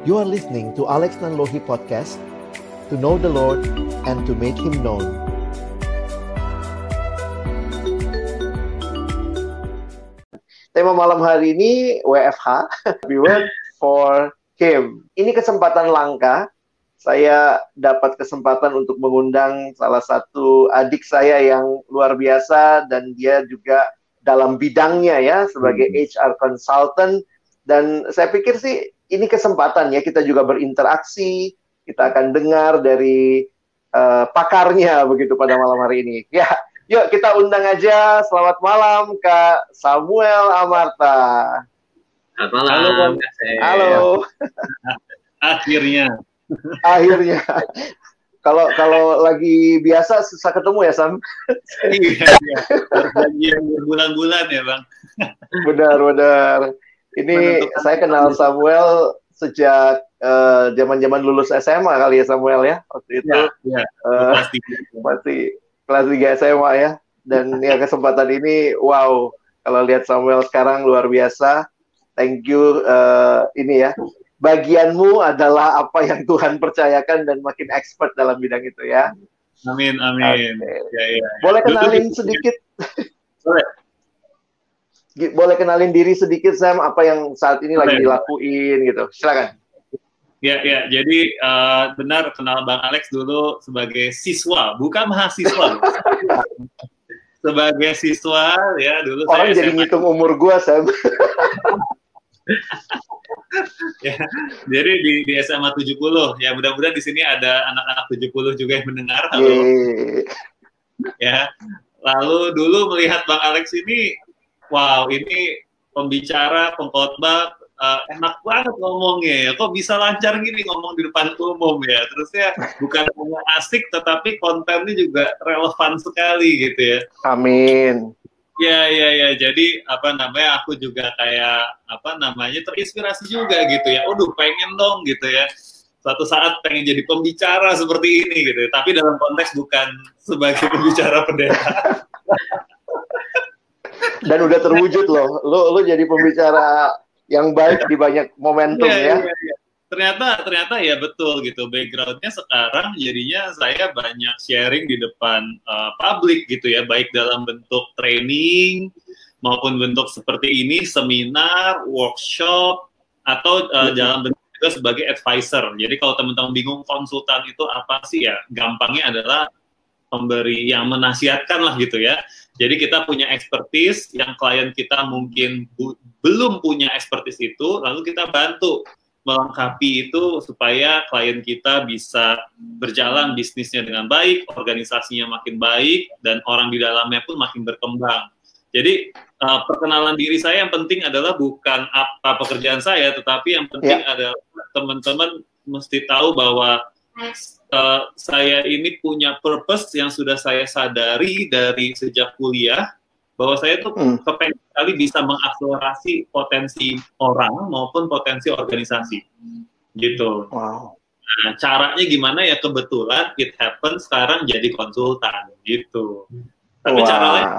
You are listening to Alex Nanlohi Podcast To know the Lord and to make Him known. Tema malam hari ini WFH We work for Him. Ini kesempatan langka. Saya dapat kesempatan untuk mengundang salah satu adik saya yang luar biasa dan dia juga dalam bidangnya ya sebagai hmm. HR consultant. Dan saya pikir sih ini kesempatan ya kita juga berinteraksi kita akan dengar dari uh, pakarnya begitu pada malam hari ini ya yuk kita undang aja selamat malam Kak Samuel Amarta selamat malam halo, halo. akhirnya akhirnya kalau kalau lagi biasa susah ketemu ya Sam. iya, iya. Berbulan-bulan ya bang. benar benar. Ini Menentukan saya kenal Samuel sejak uh, zaman-zaman lulus SMA kali ya Samuel ya waktu itu. Ya, ya. Uh, masih kelas 3 SMA ya. Dan ya kesempatan ini wow kalau lihat Samuel sekarang luar biasa. Thank you uh, ini ya bagianmu adalah apa yang Tuhan percayakan dan makin expert dalam bidang itu ya. Amin, amin. Okay. Ya, ya. Boleh kenalin sedikit? Boleh. Boleh kenalin diri sedikit Sam apa yang saat ini lagi dilakuin gitu. Silakan. Ya, ya. Jadi uh, benar kenal Bang Alex dulu sebagai siswa, bukan mahasiswa. sebagai siswa ya dulu Orang saya jadi SMA. ngitung umur gua Sam. ya, jadi di, di SMA 70 ya mudah-mudahan di sini ada anak-anak 70 juga yang mendengar. Halo. Ya. Lalu dulu melihat Bang Alex ini wow, ini pembicara, pengkhotbah uh, enak banget ngomongnya ya. Kok bisa lancar gini ngomong di depan umum ya. Terusnya bukan hanya asik tetapi kontennya juga relevan sekali gitu ya. Amin. Ya, ya, ya. Jadi apa namanya? Aku juga kayak apa namanya terinspirasi juga gitu ya. Waduh, pengen dong gitu ya. Suatu saat pengen jadi pembicara seperti ini gitu. Tapi dalam konteks bukan sebagai pembicara pendeta. Dan udah terwujud loh. Lo lo jadi pembicara yang baik di banyak momentum ya. ya. ya, ya ternyata ternyata ya betul gitu backgroundnya sekarang jadinya saya banyak sharing di depan uh, publik gitu ya baik dalam bentuk training maupun bentuk seperti ini seminar workshop atau uh, dalam bentuk juga sebagai advisor jadi kalau teman-teman bingung konsultan itu apa sih ya gampangnya adalah pemberi yang menasihatkan lah gitu ya jadi kita punya expertise yang klien kita mungkin belum punya expertise itu lalu kita bantu melengkapi itu supaya klien kita bisa berjalan bisnisnya dengan baik, organisasinya makin baik, dan orang di dalamnya pun makin berkembang. Jadi uh, perkenalan diri saya yang penting adalah bukan apa pekerjaan saya, tetapi yang penting yeah. adalah teman-teman mesti tahu bahwa uh, saya ini punya purpose yang sudah saya sadari dari sejak kuliah bahwa saya tuh hmm. kepengen sekali bisa mengakselerasi potensi orang maupun potensi organisasi gitu. Wow. Nah, caranya gimana ya kebetulan it happen sekarang jadi konsultan gitu. Tapi wow. cara lain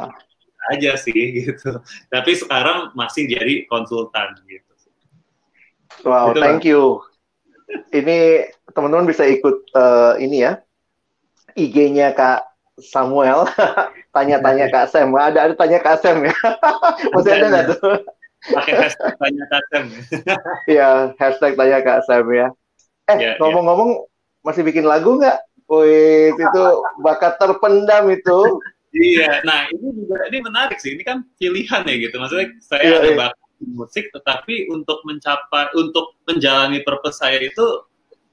aja sih gitu. Tapi sekarang masih jadi konsultan gitu. Wow, gitu thank you. Ini teman-teman bisa ikut uh, ini ya IG-nya Kak Samuel tanya-tanya Kak Sam. Ada ada tanya Kak Sam ya. Masih ada nggak tuh? Pakai hashtag tanya Kak Sam. Iya, hashtag tanya Kak Sam ya. Eh, ya, ya. ngomong-ngomong ya. masih bikin lagu nggak? Wih, itu bakat terpendam itu. Iya, nah ini juga ini menarik sih. Ini kan pilihan ya gitu. Maksudnya saya iya, ada iya. bakat musik, tetapi untuk mencapai, untuk menjalani purpose saya itu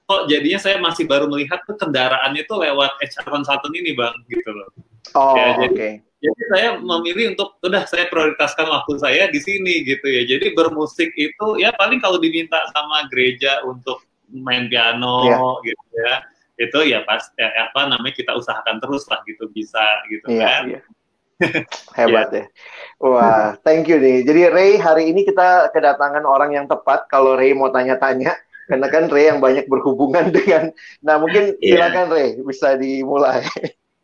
kok jadinya saya masih baru melihat tuh kendaraannya itu lewat HR consultant ini bang gitu loh. Oh ya, jadi, okay. jadi saya memilih untuk udah saya prioritaskan waktu saya di sini gitu ya. Jadi bermusik itu ya paling kalau diminta sama gereja untuk main piano yeah. gitu ya itu ya pas ya, apa namanya kita usahakan terus lah gitu bisa gitu yeah, kan. Yeah. Hebat yeah. ya. Wah, thank you nih. Jadi Ray hari ini kita kedatangan orang yang tepat kalau Ray mau tanya-tanya karena kan Ray yang banyak berhubungan dengan nah mungkin yeah. silakan Ray bisa dimulai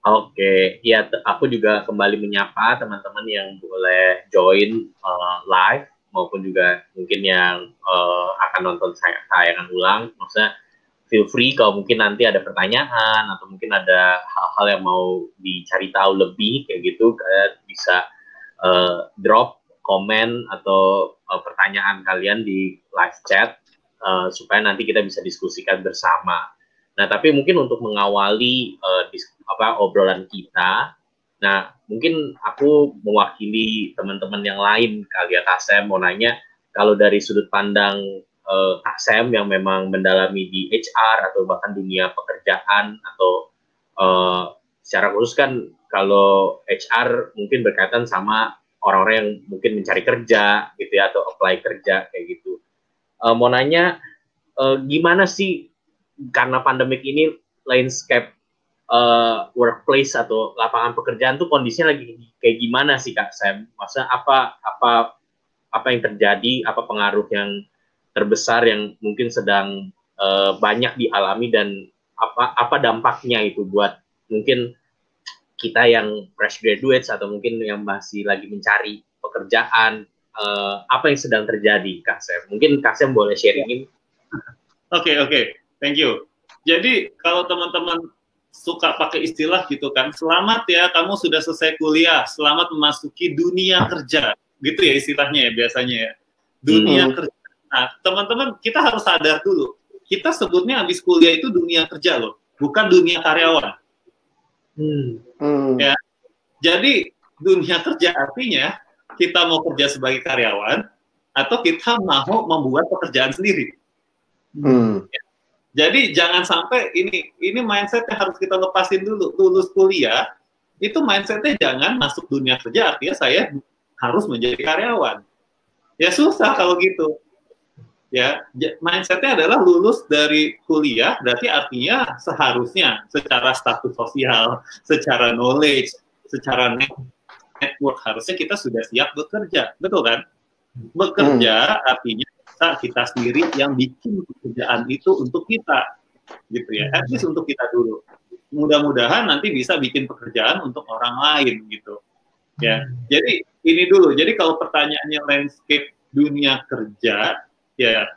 Oke, okay. ya aku juga kembali menyapa teman-teman yang boleh join uh, live maupun juga mungkin yang uh, akan nonton saya tayangan ulang, maksudnya feel free kalau mungkin nanti ada pertanyaan atau mungkin ada hal-hal yang mau dicari tahu lebih kayak gitu kalian bisa uh, drop komen atau uh, pertanyaan kalian di live chat uh, supaya nanti kita bisa diskusikan bersama. Nah, tapi mungkin untuk mengawali uh, dis, apa obrolan kita, nah mungkin aku mewakili teman-teman yang lain kali ya Kasem mau nanya kalau dari sudut pandang uh, Kasem yang memang mendalami di HR atau bahkan dunia pekerjaan atau uh, secara khusus kan kalau HR mungkin berkaitan sama orang-orang yang mungkin mencari kerja gitu ya atau apply kerja kayak gitu. Uh, mau nanya uh, gimana sih karena pandemik ini landscape uh, workplace atau lapangan pekerjaan tuh kondisinya lagi kayak gimana sih Kak Sam? Masa apa apa apa yang terjadi, apa pengaruh yang terbesar yang mungkin sedang uh, banyak dialami dan apa apa dampaknya itu buat mungkin kita yang fresh graduates atau mungkin yang masih lagi mencari pekerjaan uh, apa yang sedang terjadi Kak Sam? Mungkin Kak Sam boleh sharingin. Oke okay, oke, okay. thank you. Jadi kalau teman-teman suka pakai istilah gitu kan, selamat ya kamu sudah selesai kuliah, selamat memasuki dunia kerja, gitu ya istilahnya ya biasanya ya, dunia hmm. kerja Nah, teman-teman, kita harus sadar dulu. Kita sebutnya habis kuliah itu dunia kerja loh, bukan dunia karyawan. Hmm. Hmm. Ya. Jadi dunia kerja artinya kita mau kerja sebagai karyawan atau kita mau membuat pekerjaan sendiri. Hmm. Ya. Jadi jangan sampai ini ini mindset yang harus kita lepasin dulu. Lulus kuliah itu mindsetnya jangan masuk dunia kerja artinya saya harus menjadi karyawan. Ya susah kalau gitu ya. Mindsetnya adalah lulus dari kuliah berarti artinya seharusnya secara status sosial secara knowledge secara network harusnya kita sudah siap bekerja. Betul kan? Bekerja hmm. artinya kita kita sendiri yang bikin pekerjaan itu untuk kita gitu ya. At least untuk kita dulu. Mudah-mudahan nanti bisa bikin pekerjaan untuk orang lain gitu. Ya. Jadi ini dulu. Jadi kalau pertanyaannya landscape dunia kerja ya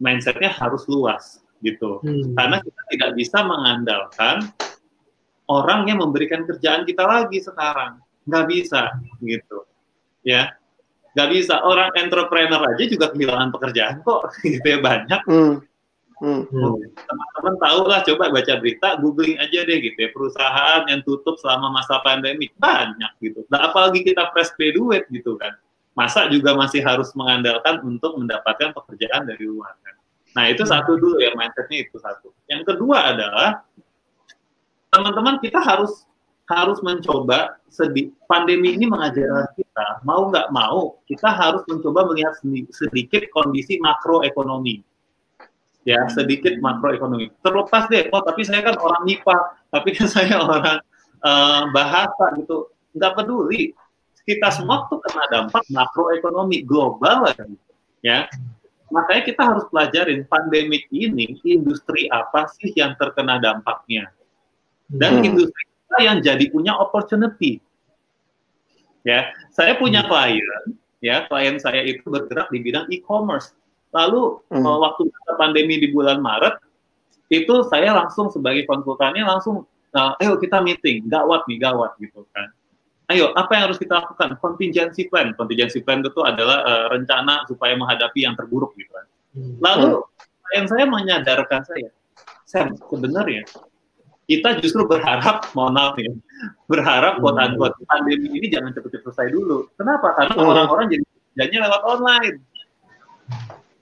mindsetnya harus luas gitu. Hmm. Karena kita tidak bisa mengandalkan orang yang memberikan kerjaan kita lagi sekarang. Nggak bisa gitu. Ya, nggak bisa. Orang entrepreneur aja juga kehilangan pekerjaan kok. gitu ya banyak. Hmm. Hmm. Teman-teman tahu lah, coba baca berita, googling aja deh gitu ya, perusahaan yang tutup selama masa pandemi banyak gitu. Nah, apalagi kita fresh graduate gitu kan masa juga masih harus mengandalkan untuk mendapatkan pekerjaan dari luar kan. Nah itu hmm. satu dulu ya mindsetnya itu satu. Yang kedua adalah teman-teman kita harus harus mencoba sedih pandemi ini mengajarkan kita mau nggak mau kita harus mencoba melihat sedikit kondisi makroekonomi ya sedikit makroekonomi terlepas deh oh tapi saya kan orang MIPA tapi kan saya orang uh, bahasa gitu nggak peduli kita semua tuh kena dampak makroekonomi global ya. Makanya kita harus pelajarin pandemik ini industri apa sih yang terkena dampaknya? Dan hmm. industri apa yang jadi punya opportunity. Ya. Saya punya hmm. klien ya klien saya itu bergerak di bidang e-commerce. Lalu hmm. Eh, waktu pandemi di bulan Maret itu saya langsung sebagai konsultannya langsung uh, ayo kita meeting gawat nih gawat gitu kan ayo apa yang harus kita lakukan? Contingency plan. Contingency plan itu adalah uh, rencana supaya menghadapi yang terburuk gitu kan. Hmm. Lalu yang saya menyadarkan saya, Sam, sebenarnya kita justru berharap, mohon maaf ya, berharap buat hmm. buat pandemi ini jangan cepat-cepat selesai dulu. Kenapa? Karena hmm. orang-orang jadi kerjanya lewat online.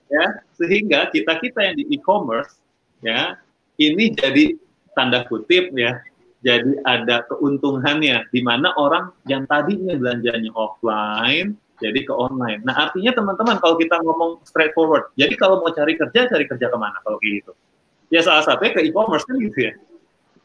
Ya, sehingga kita-kita yang di e-commerce ya, ini jadi tanda kutip ya, jadi ada keuntungannya di mana orang yang tadinya belanjanya offline jadi ke online. Nah artinya teman-teman kalau kita ngomong straightforward, jadi kalau mau cari kerja cari kerja ke mana kalau gitu? Ya salah satunya ke e-commerce kan gitu ya.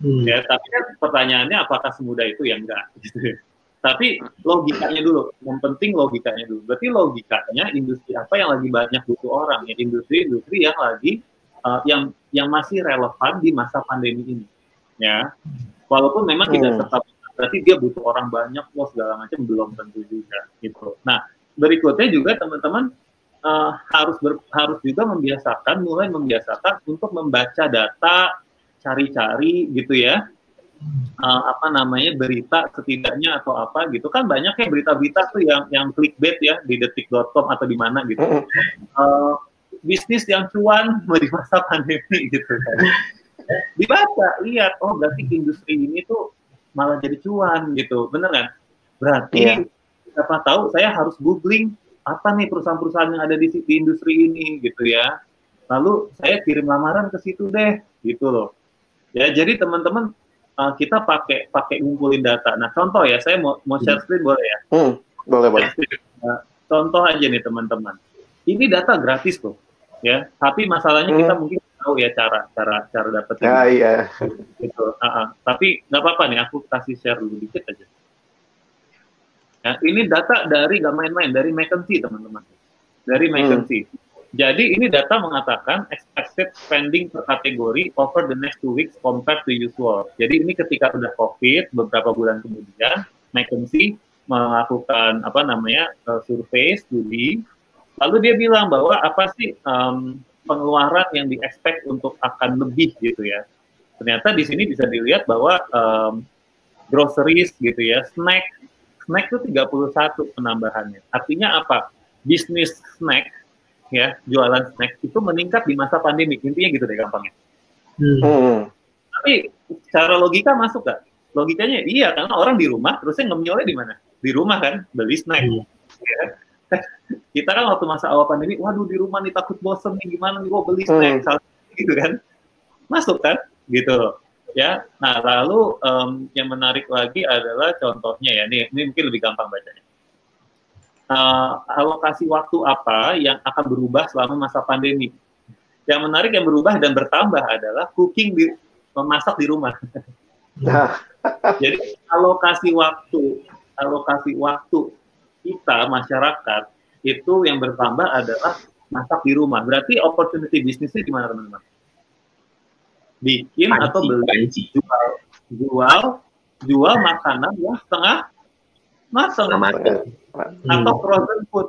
Hmm. Ya tapi kan pertanyaannya apakah semudah itu ya enggak gitu ya. Tapi logikanya dulu, yang penting logikanya dulu. Berarti logikanya industri apa yang lagi banyak butuh orang ya industri-industri yang lagi uh, yang yang masih relevan di masa pandemi ini. Ya, walaupun memang hmm. tidak tetap berarti dia butuh orang banyak loh segala macam belum tentu juga gitu nah berikutnya juga teman-teman uh, harus ber, harus juga membiasakan, mulai membiasakan untuk membaca data, cari-cari gitu ya, uh, apa namanya berita setidaknya atau apa gitu kan banyak ya berita-berita tuh yang yang clickbait ya di detik.com atau di mana gitu. Uh, bisnis yang cuan di masa pandemi gitu kan. Dibaca, lihat, oh berarti industri ini tuh malah jadi cuan gitu, bener kan? Berarti yeah. siapa tahu saya harus googling apa nih perusahaan-perusahaan yang ada di, di industri ini gitu ya. Lalu saya kirim lamaran ke situ deh, gitu loh. Ya, jadi teman-teman uh, kita pakai pakai ngumpulin data. Nah, contoh ya, saya mau mau share screen boleh ya? Hmm, boleh boleh. Nah, contoh aja nih teman-teman. Ini data gratis tuh, ya. Tapi masalahnya hmm. kita mungkin tahu ya cara cara cara dapetin. Ya, iya. Gitu. Uh -uh. Tapi nggak apa-apa nih, aku kasih share dulu dikit aja. Ya, ini data dari gak main-main dari McKinsey teman-teman. Dari. McKinsey. Hmm. Jadi ini data mengatakan expected spending per kategori over the next two weeks compared to usual. Jadi ini ketika udah COVID beberapa bulan kemudian, McKinsey melakukan apa namanya uh, survei studi, lalu dia bilang bahwa apa sih um, pengeluaran yang di expect untuk akan lebih gitu ya. Ternyata di sini bisa dilihat bahwa um, groceries gitu ya, snack snack itu 31 penambahannya. Artinya apa? Bisnis snack ya, jualan snack itu meningkat di masa pandemi. Intinya gitu deh gampangnya. Hmm. hmm. Tapi cara logika masuk gak? Logikanya iya karena orang di rumah terusnya ngemilnya di mana? Di rumah kan beli snack. Hmm. Ya. Kita kan waktu masa awal pandemi, waduh di rumah nih takut bosen nih gimana nih, gua beli snack, hmm. gitu kan? Masuk kan? Gitu loh ya. Nah, lalu um, yang menarik lagi adalah contohnya ya, nih, ini mungkin lebih gampang bacanya. Uh, alokasi waktu apa yang akan berubah selama masa pandemi? Yang menarik yang berubah dan bertambah adalah cooking di memasak di rumah. Nah. Jadi alokasi waktu, alokasi waktu kita masyarakat itu yang bertambah adalah masak di rumah. Berarti opportunity bisnisnya di mana teman-teman? bikin panci, atau beli panci. jual jual jual makanan yang setengah matang hmm. atau frozen food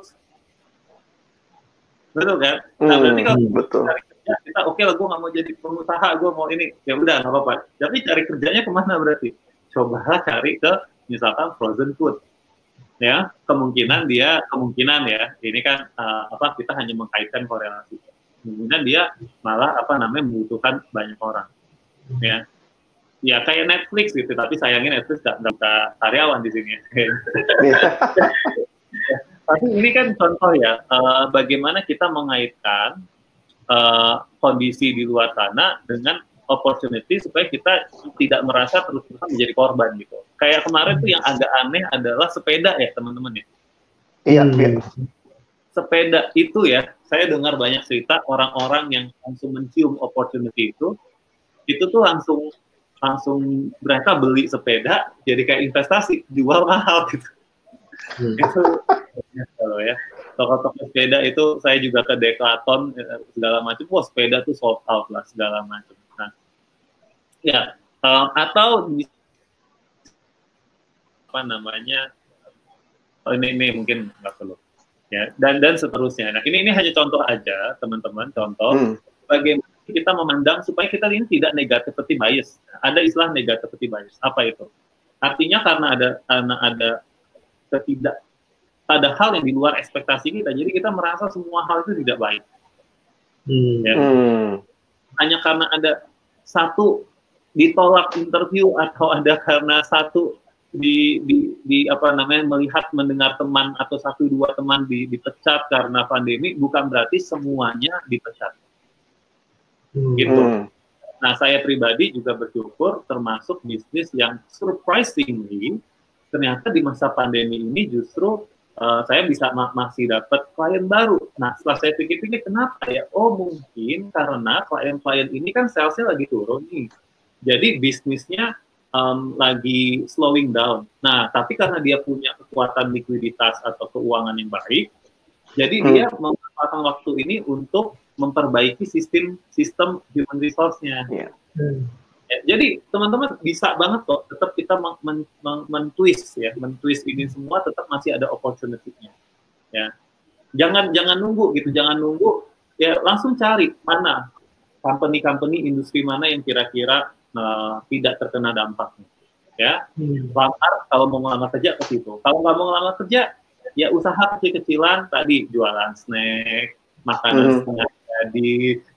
betul kan nah hmm, berarti kalau betul. cari kerja kita oke okay lah gue nggak mau jadi pengusaha gue mau ini ya udah nggak apa-apa tapi cari kerjanya ke mana berarti cobalah cari ke misalkan frozen food ya kemungkinan dia kemungkinan ya. Ini kan uh, apa kita hanya mengkaitkan korelasi. Kemudian dia malah apa namanya membutuhkan banyak orang. Ya. Ya kayak Netflix gitu tapi sayangnya Netflix nggak buka karyawan di sini. Tapi ini kan contoh ya uh, bagaimana kita mengaitkan uh, kondisi di luar sana dengan opportunity supaya kita tidak merasa terus-terusan menjadi korban gitu kayak kemarin tuh yang agak aneh adalah sepeda ya teman-teman ya iya iya sepeda itu ya, saya dengar banyak cerita orang-orang yang langsung mencium opportunity itu, itu tuh langsung langsung mereka beli sepeda jadi kayak investasi jual mahal gitu. Hmm. itu kalau ya toko-toko sepeda itu saya juga ke Decathlon eh, segala macam, wah sepeda tuh sold out lah segala macam. Ya um, atau apa namanya oh, ini ini mungkin nggak perlu ya dan dan seterusnya. Nah ini ini hanya contoh aja teman-teman contoh hmm. bagaimana kita memandang supaya kita ini tidak negativity bias. Ada istilah negativity bias. Apa itu? Artinya karena ada karena ada ketidak ada hal yang di luar ekspektasi kita, jadi kita merasa semua hal itu tidak baik. Hmm. Ya. Hmm. Hanya karena ada satu ditolak interview atau ada karena satu di, di, di apa namanya melihat mendengar teman atau satu dua teman di, dipecat karena pandemi bukan berarti semuanya dipecat. Hmm. gitu. Nah saya pribadi juga bersyukur termasuk bisnis yang surprisingly ternyata di masa pandemi ini justru uh, saya bisa ma masih dapat klien baru. Nah setelah saya pikir-pikir kenapa ya? Oh mungkin karena klien-klien ini kan salesnya lagi turun nih jadi bisnisnya um, lagi slowing down. Nah, tapi karena dia punya kekuatan likuiditas atau keuangan yang baik, jadi hmm. dia memanfaatkan waktu ini untuk memperbaiki sistem sistem human resource-nya. Yeah. Hmm. Ya, jadi teman-teman bisa banget kok tetap kita men, men, men, twist ya, men-twist ini semua tetap masih ada opportunity-nya. Ya. Jangan jangan nunggu gitu, jangan nunggu ya langsung cari mana company-company industri mana yang kira-kira uh, tidak terkena dampaknya. Ya, hmm. lamar kalau mau ngelamar kerja ke situ. Kalau nggak mau ngelamar kerja, ya usaha kecil-kecilan tadi jualan snack, makanan hmm. jadi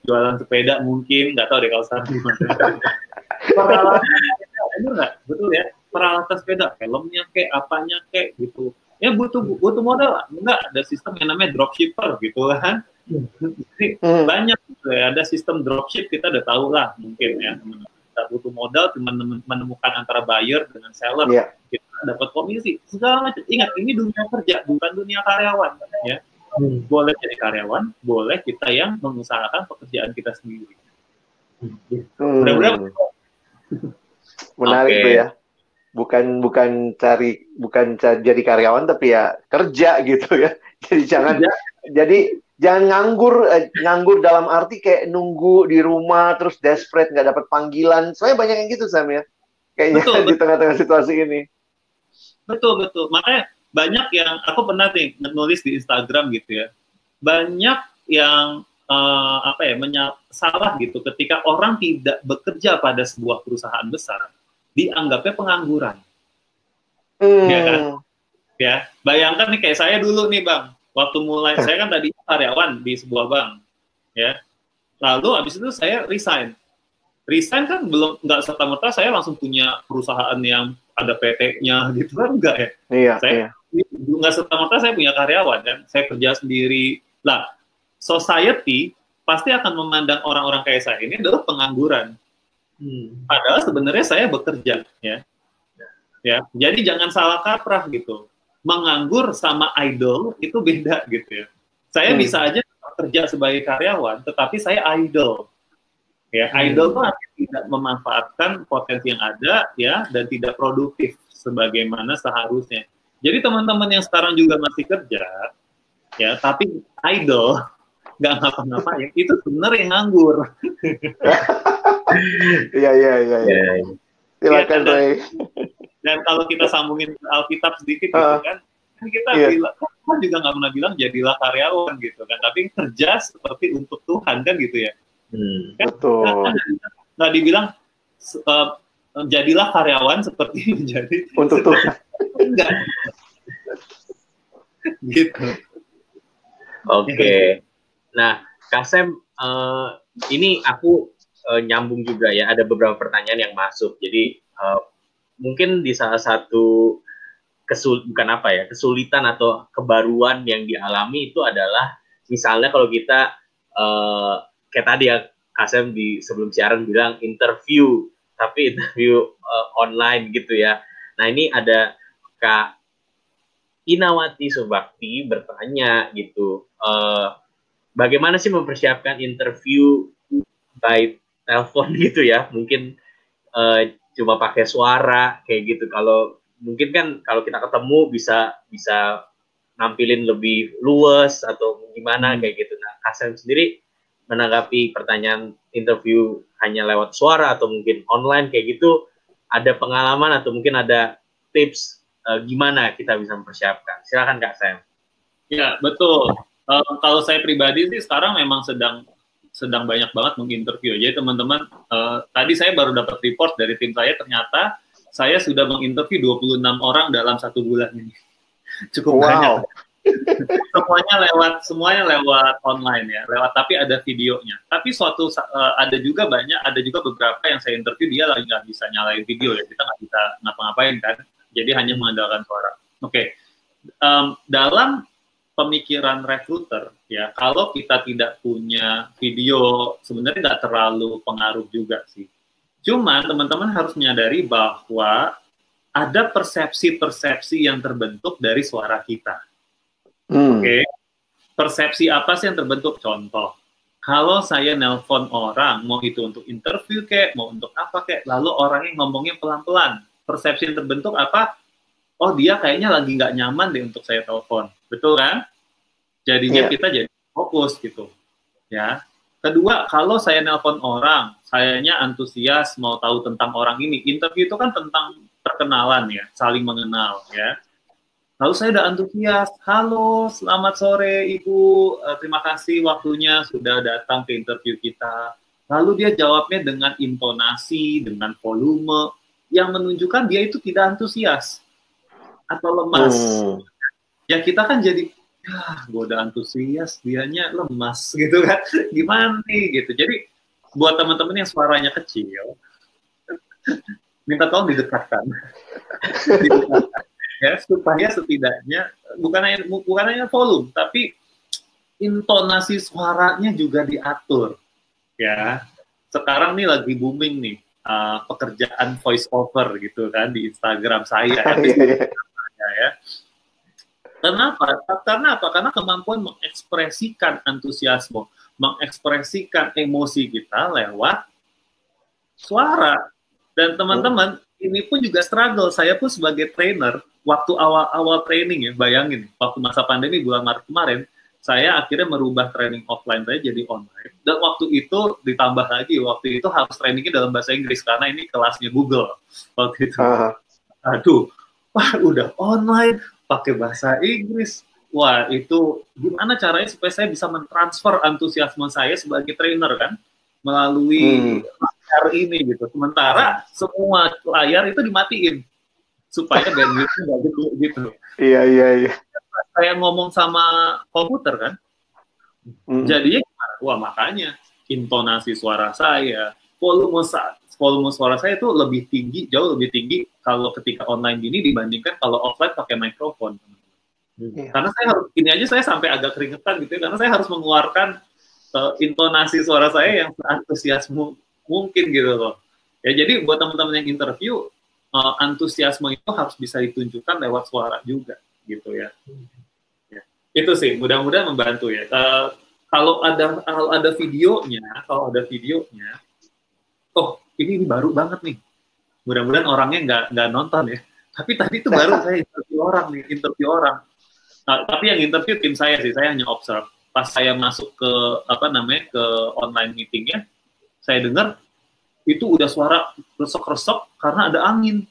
jualan sepeda mungkin nggak tahu deh kalau sekarang gimana. peralatan betul nggak betul ya peralatan sepeda helmnya kayak apanya kayak gitu ya butuh butuh modal enggak ada sistem yang namanya dropshipper gitu kan jadi hmm. banyak ya ada sistem dropship kita udah tahu lah mungkin ya kita butuh modal cuma menemukan antara buyer dengan seller yeah. kita dapat komisi segala macam ingat ini dunia kerja bukan dunia karyawan ya hmm. boleh jadi karyawan boleh kita yang mengusahakan pekerjaan kita sendiri hmm. mudah-mudahan menarik okay. tuh ya bukan bukan cari bukan cari, jadi karyawan tapi ya kerja gitu ya jadi jangan ya. jadi jangan nganggur eh, nganggur dalam arti kayak nunggu di rumah terus desperate nggak dapat panggilan. Soalnya banyak yang gitu Sam ya. Kayaknya betul, di tengah-tengah situasi ini. Betul betul. Makanya banyak yang aku pernah nih nulis di Instagram gitu ya. Banyak yang uh, apa ya salah gitu ketika orang tidak bekerja pada sebuah perusahaan besar dianggapnya pengangguran. Hmm. Ya kan? Ya, bayangkan nih kayak saya dulu nih bang, waktu mulai saya kan tadi karyawan di sebuah bank, ya. Lalu abis itu saya resign. Resign kan belum nggak serta merta saya langsung punya perusahaan yang ada PT-nya gitu kan enggak ya? Iya. Saya iya. nggak serta merta saya punya karyawan kan, saya kerja sendiri. Lah, society pasti akan memandang orang-orang kayak saya ini adalah pengangguran. Hmm. Padahal sebenarnya saya bekerja, ya. Ya, jadi jangan salah kaprah gitu. Menganggur sama idol itu beda gitu ya. Saya hmm. bisa aja kerja sebagai karyawan, tetapi saya idol. Ya, hmm. idol itu artinya tidak memanfaatkan potensi yang ada ya dan tidak produktif sebagaimana seharusnya. Jadi teman-teman yang sekarang juga masih kerja, ya tapi idol nggak ngapa-ngapain itu sebenarnya nganggur. Iya iya iya. Ya. Silakan ya, dan, kalau kita sambungin Alkitab sedikit uh, gitu kan, kan kita iya. bilang, kan juga nggak pernah bilang jadilah karyawan gitu kan, tapi kerja seperti untuk Tuhan kan gitu ya. Hmm, kan, betul. Kan, nggak dibilang uh, jadilah karyawan seperti menjadi untuk Tuhan. Enggak. gitu. Oke. Okay. Nah, Kasem, uh, ini aku uh, nyambung juga ya. Ada beberapa pertanyaan yang masuk. Jadi uh, mungkin di salah satu kesul bukan apa ya kesulitan atau kebaruan yang dialami itu adalah misalnya kalau kita uh, kayak tadi ya Kasem di sebelum siaran bilang interview tapi interview uh, online gitu ya. Nah ini ada Kak Inawati Subakti bertanya gitu, uh, bagaimana sih mempersiapkan interview by telepon gitu ya mungkin uh, cuma pakai suara kayak gitu. Kalau mungkin kan kalau kita ketemu bisa bisa nampilin lebih luas atau gimana hmm. kayak gitu. Nah Kasem sendiri menanggapi pertanyaan interview hanya lewat suara atau mungkin online kayak gitu ada pengalaman atau mungkin ada tips uh, gimana kita bisa mempersiapkan? Silakan Kak Sam. Ya betul. Uh, kalau saya pribadi sih sekarang memang sedang sedang banyak banget menginterview. Jadi teman-teman, uh, tadi saya baru dapat report dari tim saya, ternyata saya sudah menginterview 26 orang dalam satu bulan ini. Cukup wow. banyak. semuanya lewat semuanya lewat online ya, lewat tapi ada videonya. Tapi suatu uh, ada juga banyak, ada juga beberapa yang saya interview dia lagi nggak bisa nyalain video ya, kita nggak bisa ngapa-ngapain kan. Jadi hanya mengandalkan suara. Oke, okay. um, dalam pemikiran recruiter ya kalau kita tidak punya video sebenarnya nggak terlalu pengaruh juga sih. Cuman teman-teman harus menyadari bahwa ada persepsi-persepsi yang terbentuk dari suara kita. Hmm. oke? Okay? persepsi apa sih yang terbentuk? Contoh kalau saya nelpon orang mau itu untuk interview kayak mau untuk apa kayak lalu orangnya ngomongnya pelan-pelan. Persepsi yang terbentuk apa oh dia kayaknya lagi nggak nyaman deh untuk saya telepon, betul kan? Jadinya yeah. kita jadi fokus gitu, ya. Kedua, kalau saya nelpon orang, sayanya antusias mau tahu tentang orang ini. Interview itu kan tentang perkenalan ya, saling mengenal ya. Lalu saya udah antusias, halo, selamat sore Ibu, uh, terima kasih waktunya sudah datang ke interview kita. Lalu dia jawabnya dengan intonasi, dengan volume yang menunjukkan dia itu tidak antusias atau lemas. Hmm. Ya kita kan jadi, ya gue udah antusias, dianya lemas gitu kan, gimana nih gitu. Jadi buat teman-teman yang suaranya kecil, minta tolong didekatkan. didekatkan ya supaya setidaknya bukan hanya bukan hanya volume tapi intonasi suaranya juga diatur ya sekarang nih lagi booming nih uh, pekerjaan voice over gitu kan di Instagram saya ya, ya. Kenapa? Karena apa? Karena kemampuan mengekspresikan antusiasme, mengekspresikan emosi kita lewat suara. Dan teman-teman, ini pun juga struggle. Saya pun sebagai trainer, waktu awal-awal training ya, bayangin, waktu masa pandemi bulan Maret kemarin, saya akhirnya merubah training offline saya jadi online. Dan waktu itu ditambah lagi, waktu itu harus trainingnya dalam bahasa Inggris karena ini kelasnya Google waktu itu. Uh. Aduh, wah udah online pakai bahasa Inggris. Wah itu gimana caranya supaya saya bisa mentransfer antusiasme saya sebagai trainer kan melalui hmm. layar ini gitu. Sementara semua layar itu dimatiin supaya bandwidthnya nggak gede gitu. Iya iya iya. Saya ngomong sama komputer kan, mm. jadinya wah makanya intonasi suara saya, volume volume suara saya itu lebih tinggi, jauh lebih tinggi kalau ketika online gini dibandingkan kalau offline pakai mikrofon. Hmm. Karena saya harus ini aja saya sampai agak keringetan gitu ya, karena saya harus mengeluarkan uh, intonasi suara saya yang antusias mungkin gitu loh. Ya jadi buat teman-teman yang interview uh, antusiasme itu harus bisa ditunjukkan lewat suara juga gitu ya. ya. Itu sih mudah-mudahan membantu ya. Uh, kalau ada kalau ada videonya, kalau ada videonya, oh ini, ini baru banget nih. Mudah-mudahan orangnya nggak nggak nonton ya. Tapi tadi itu baru saya interview orang nih, interview orang. Nah, tapi yang interview tim saya sih, saya hanya observe. Pas saya masuk ke apa namanya ke online meetingnya, saya dengar itu udah suara resok-resok karena ada angin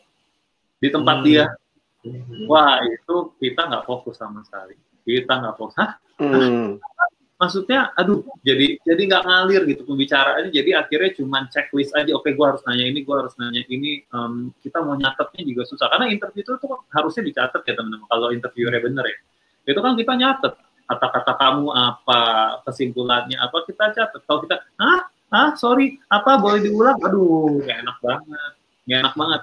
di tempat hmm. dia. Wah itu kita nggak fokus sama sekali. Kita nggak fokus. Hah? Hmm. Maksudnya, aduh, jadi jadi nggak ngalir gitu pembicaraannya. Jadi akhirnya cuma checklist aja. Oke, gue harus nanya ini, gue harus nanya ini. Um, kita mau nyatetnya juga susah karena interview itu tuh harusnya dicatat ya teman-teman. Kalau interviewernya bener ya, itu kan kita nyatet kata-kata kamu apa, kesimpulannya apa kita catat. Kalau kita, ah ah sorry apa boleh diulang aduh gak enak banget gak enak banget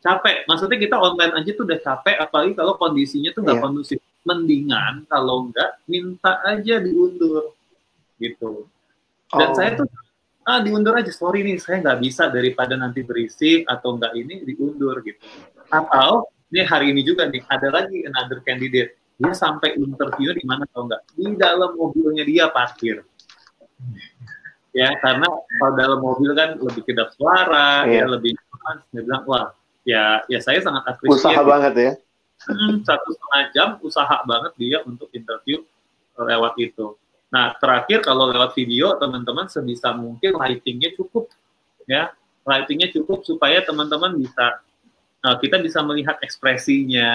capek maksudnya kita online aja tuh udah capek apalagi kalau kondisinya tuh nggak yeah. kondusif mendingan kalau nggak minta aja diundur gitu. Dan oh. saya tuh ah diundur aja sorry nih saya nggak bisa daripada nanti berisik atau nggak ini diundur gitu. Atau ini hari ini juga nih ada lagi another candidate. Dia sampai interview di mana tau nggak? Di dalam mobilnya dia parkir. Ya karena kalau dalam mobil kan lebih kedap suara iya. ya lebih dia bilang wah ya ya saya sangat apresiasi usaha banget ya satu setengah jam usaha banget dia untuk interview lewat itu. Nah terakhir kalau lewat video teman-teman sebisa mungkin lightingnya cukup ya. Lightingnya cukup supaya teman-teman bisa uh, kita bisa melihat ekspresinya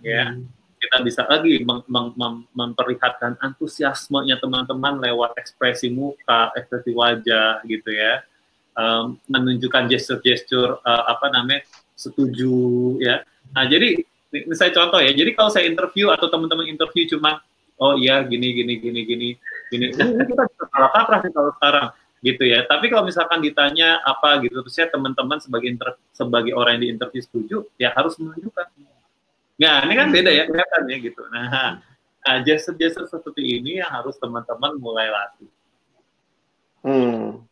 ya. Hmm. Kita bisa lagi mem mem mem memperlihatkan antusiasmenya teman-teman lewat ekspresi muka, ekspresi wajah gitu ya, um, menunjukkan gesture-gesture uh, apa namanya setuju ya. Nah jadi ini saya contoh ya, jadi kalau saya interview atau teman-teman interview cuma oh iya gini gini gini gini gini, ini kita bisa salah kaprah kalau sekarang gitu ya. Tapi kalau misalkan ditanya apa gitu, terusnya teman-teman sebagai inter, sebagai orang yang di interview setuju, ya harus menunjukkan Nah, ini kan beda ya kelihatannya gitu. Nah, nah gesture-gesture seperti ini yang harus teman-teman mulai latih. Hmm.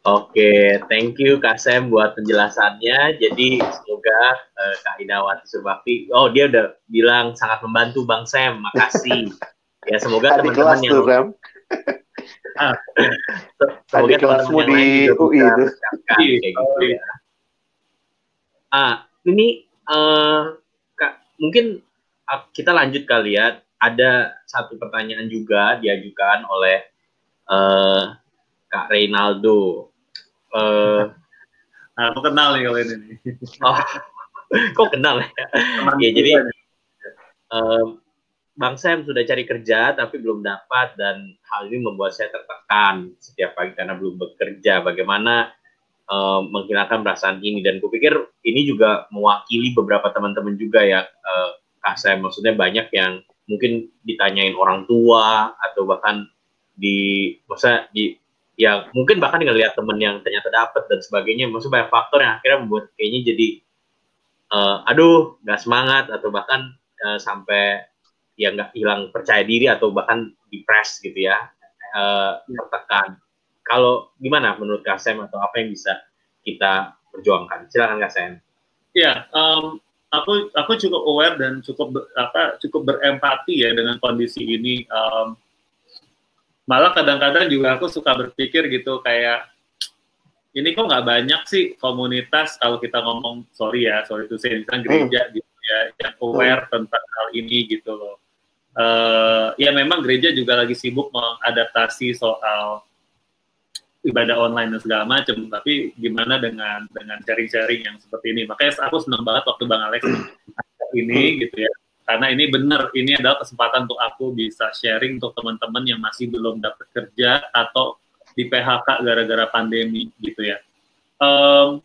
Oke, okay, thank you Kak Sam buat penjelasannya. Jadi semoga uh, Kak Inawati Subakti, oh dia udah bilang sangat membantu Bang Sam, makasih. ya semoga teman-teman yang tuh, Sam. ah, semoga teman-teman yang di UI itu. Kayak gitu ya. Ah, ini uh, mungkin kita lanjut kali ya. Ada satu pertanyaan juga diajukan oleh uh, Kak Reynaldo. Uh, nah, aku kenal nih kalau ini. oh, kok kenal ya? ya jadi uh, Bang Sam sudah cari kerja tapi belum dapat dan hal ini membuat saya tertekan setiap pagi karena belum bekerja. Bagaimana uh, menghilangkan perasaan ini dan kupikir ini juga mewakili beberapa teman-teman juga ya uh, Kak Sam. Maksudnya banyak yang mungkin ditanyain orang tua atau bahkan di masa di ya mungkin bahkan ngelihat temen yang ternyata dapat dan sebagainya maksudnya banyak faktor yang akhirnya membuat kayaknya jadi uh, aduh nggak semangat atau bahkan uh, sampai ya nggak hilang percaya diri atau bahkan depres gitu ya uh, tertekan. Kalau gimana menurut Kasem atau apa yang bisa kita perjuangkan? Silakan Kasem ya um, aku aku cukup aware dan cukup apa cukup berempati ya dengan kondisi ini um, malah kadang-kadang juga aku suka berpikir gitu kayak ini kok nggak banyak sih komunitas kalau kita ngomong sorry ya sorry itu saya misalnya gereja hmm. gitu ya yang aware hmm. tentang hal ini gitu loh uh, ya memang gereja juga lagi sibuk mengadaptasi soal ibadah online dan segala macam tapi gimana dengan dengan sharing-sharing yang seperti ini makanya aku senang banget waktu bang Alex ini hmm. gitu ya karena ini benar ini adalah kesempatan untuk aku bisa sharing untuk teman-teman yang masih belum dapat kerja atau di PHK gara-gara pandemi gitu ya. Um,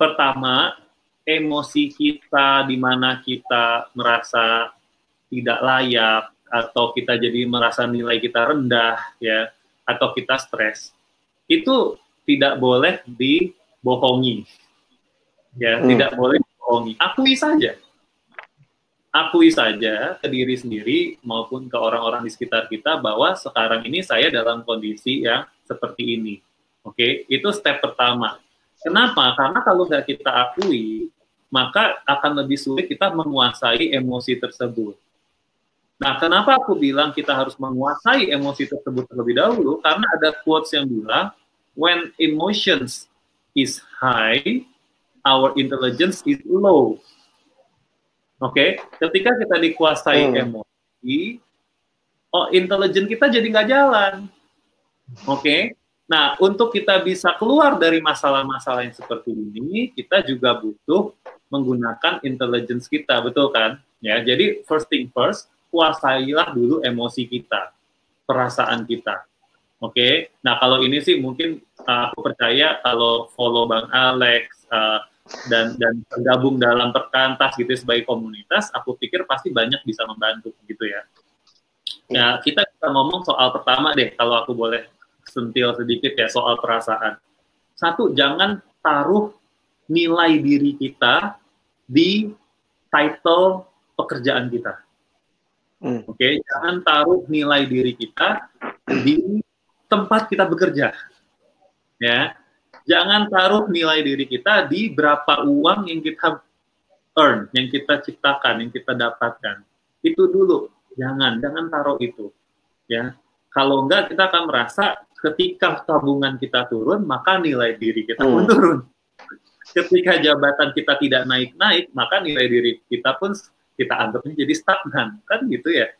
pertama, emosi kita di mana kita merasa tidak layak atau kita jadi merasa nilai kita rendah ya atau kita stres itu tidak boleh dibohongi ya hmm. tidak boleh dibohongi akui saja akui saja ke diri sendiri maupun ke orang-orang di sekitar kita bahwa sekarang ini saya dalam kondisi yang seperti ini. Oke, okay? itu step pertama. Kenapa? Karena kalau nggak kita akui, maka akan lebih sulit kita menguasai emosi tersebut. Nah, kenapa aku bilang kita harus menguasai emosi tersebut terlebih dahulu? Karena ada quotes yang bilang, when emotions is high, our intelligence is low. Oke, okay? ketika kita dikuasai hmm. emosi, oh intelijen kita jadi nggak jalan. Oke, okay? nah untuk kita bisa keluar dari masalah-masalah yang seperti ini, kita juga butuh menggunakan intelligence kita, betul kan? Ya, jadi first thing first, kuasailah dulu emosi kita, perasaan kita. Oke, okay? nah kalau ini sih mungkin uh, aku percaya kalau follow Bang Alex, uh, dan dan tergabung dalam perkantas gitu ya, sebagai komunitas, aku pikir pasti banyak bisa membantu gitu ya. Ya kita kita ngomong soal pertama deh, kalau aku boleh sentil sedikit ya soal perasaan. Satu, jangan taruh nilai diri kita di title pekerjaan kita. Hmm. Oke, okay? jangan taruh nilai diri kita di tempat kita bekerja. Ya, jangan taruh nilai diri kita di berapa uang yang kita earn, yang kita ciptakan, yang kita dapatkan. Itu dulu, jangan, jangan taruh itu. Ya, kalau enggak kita akan merasa ketika tabungan kita turun, maka nilai diri kita pun hmm. turun. Ketika jabatan kita tidak naik-naik, maka nilai diri kita pun kita anggapnya jadi stagnan, kan gitu ya.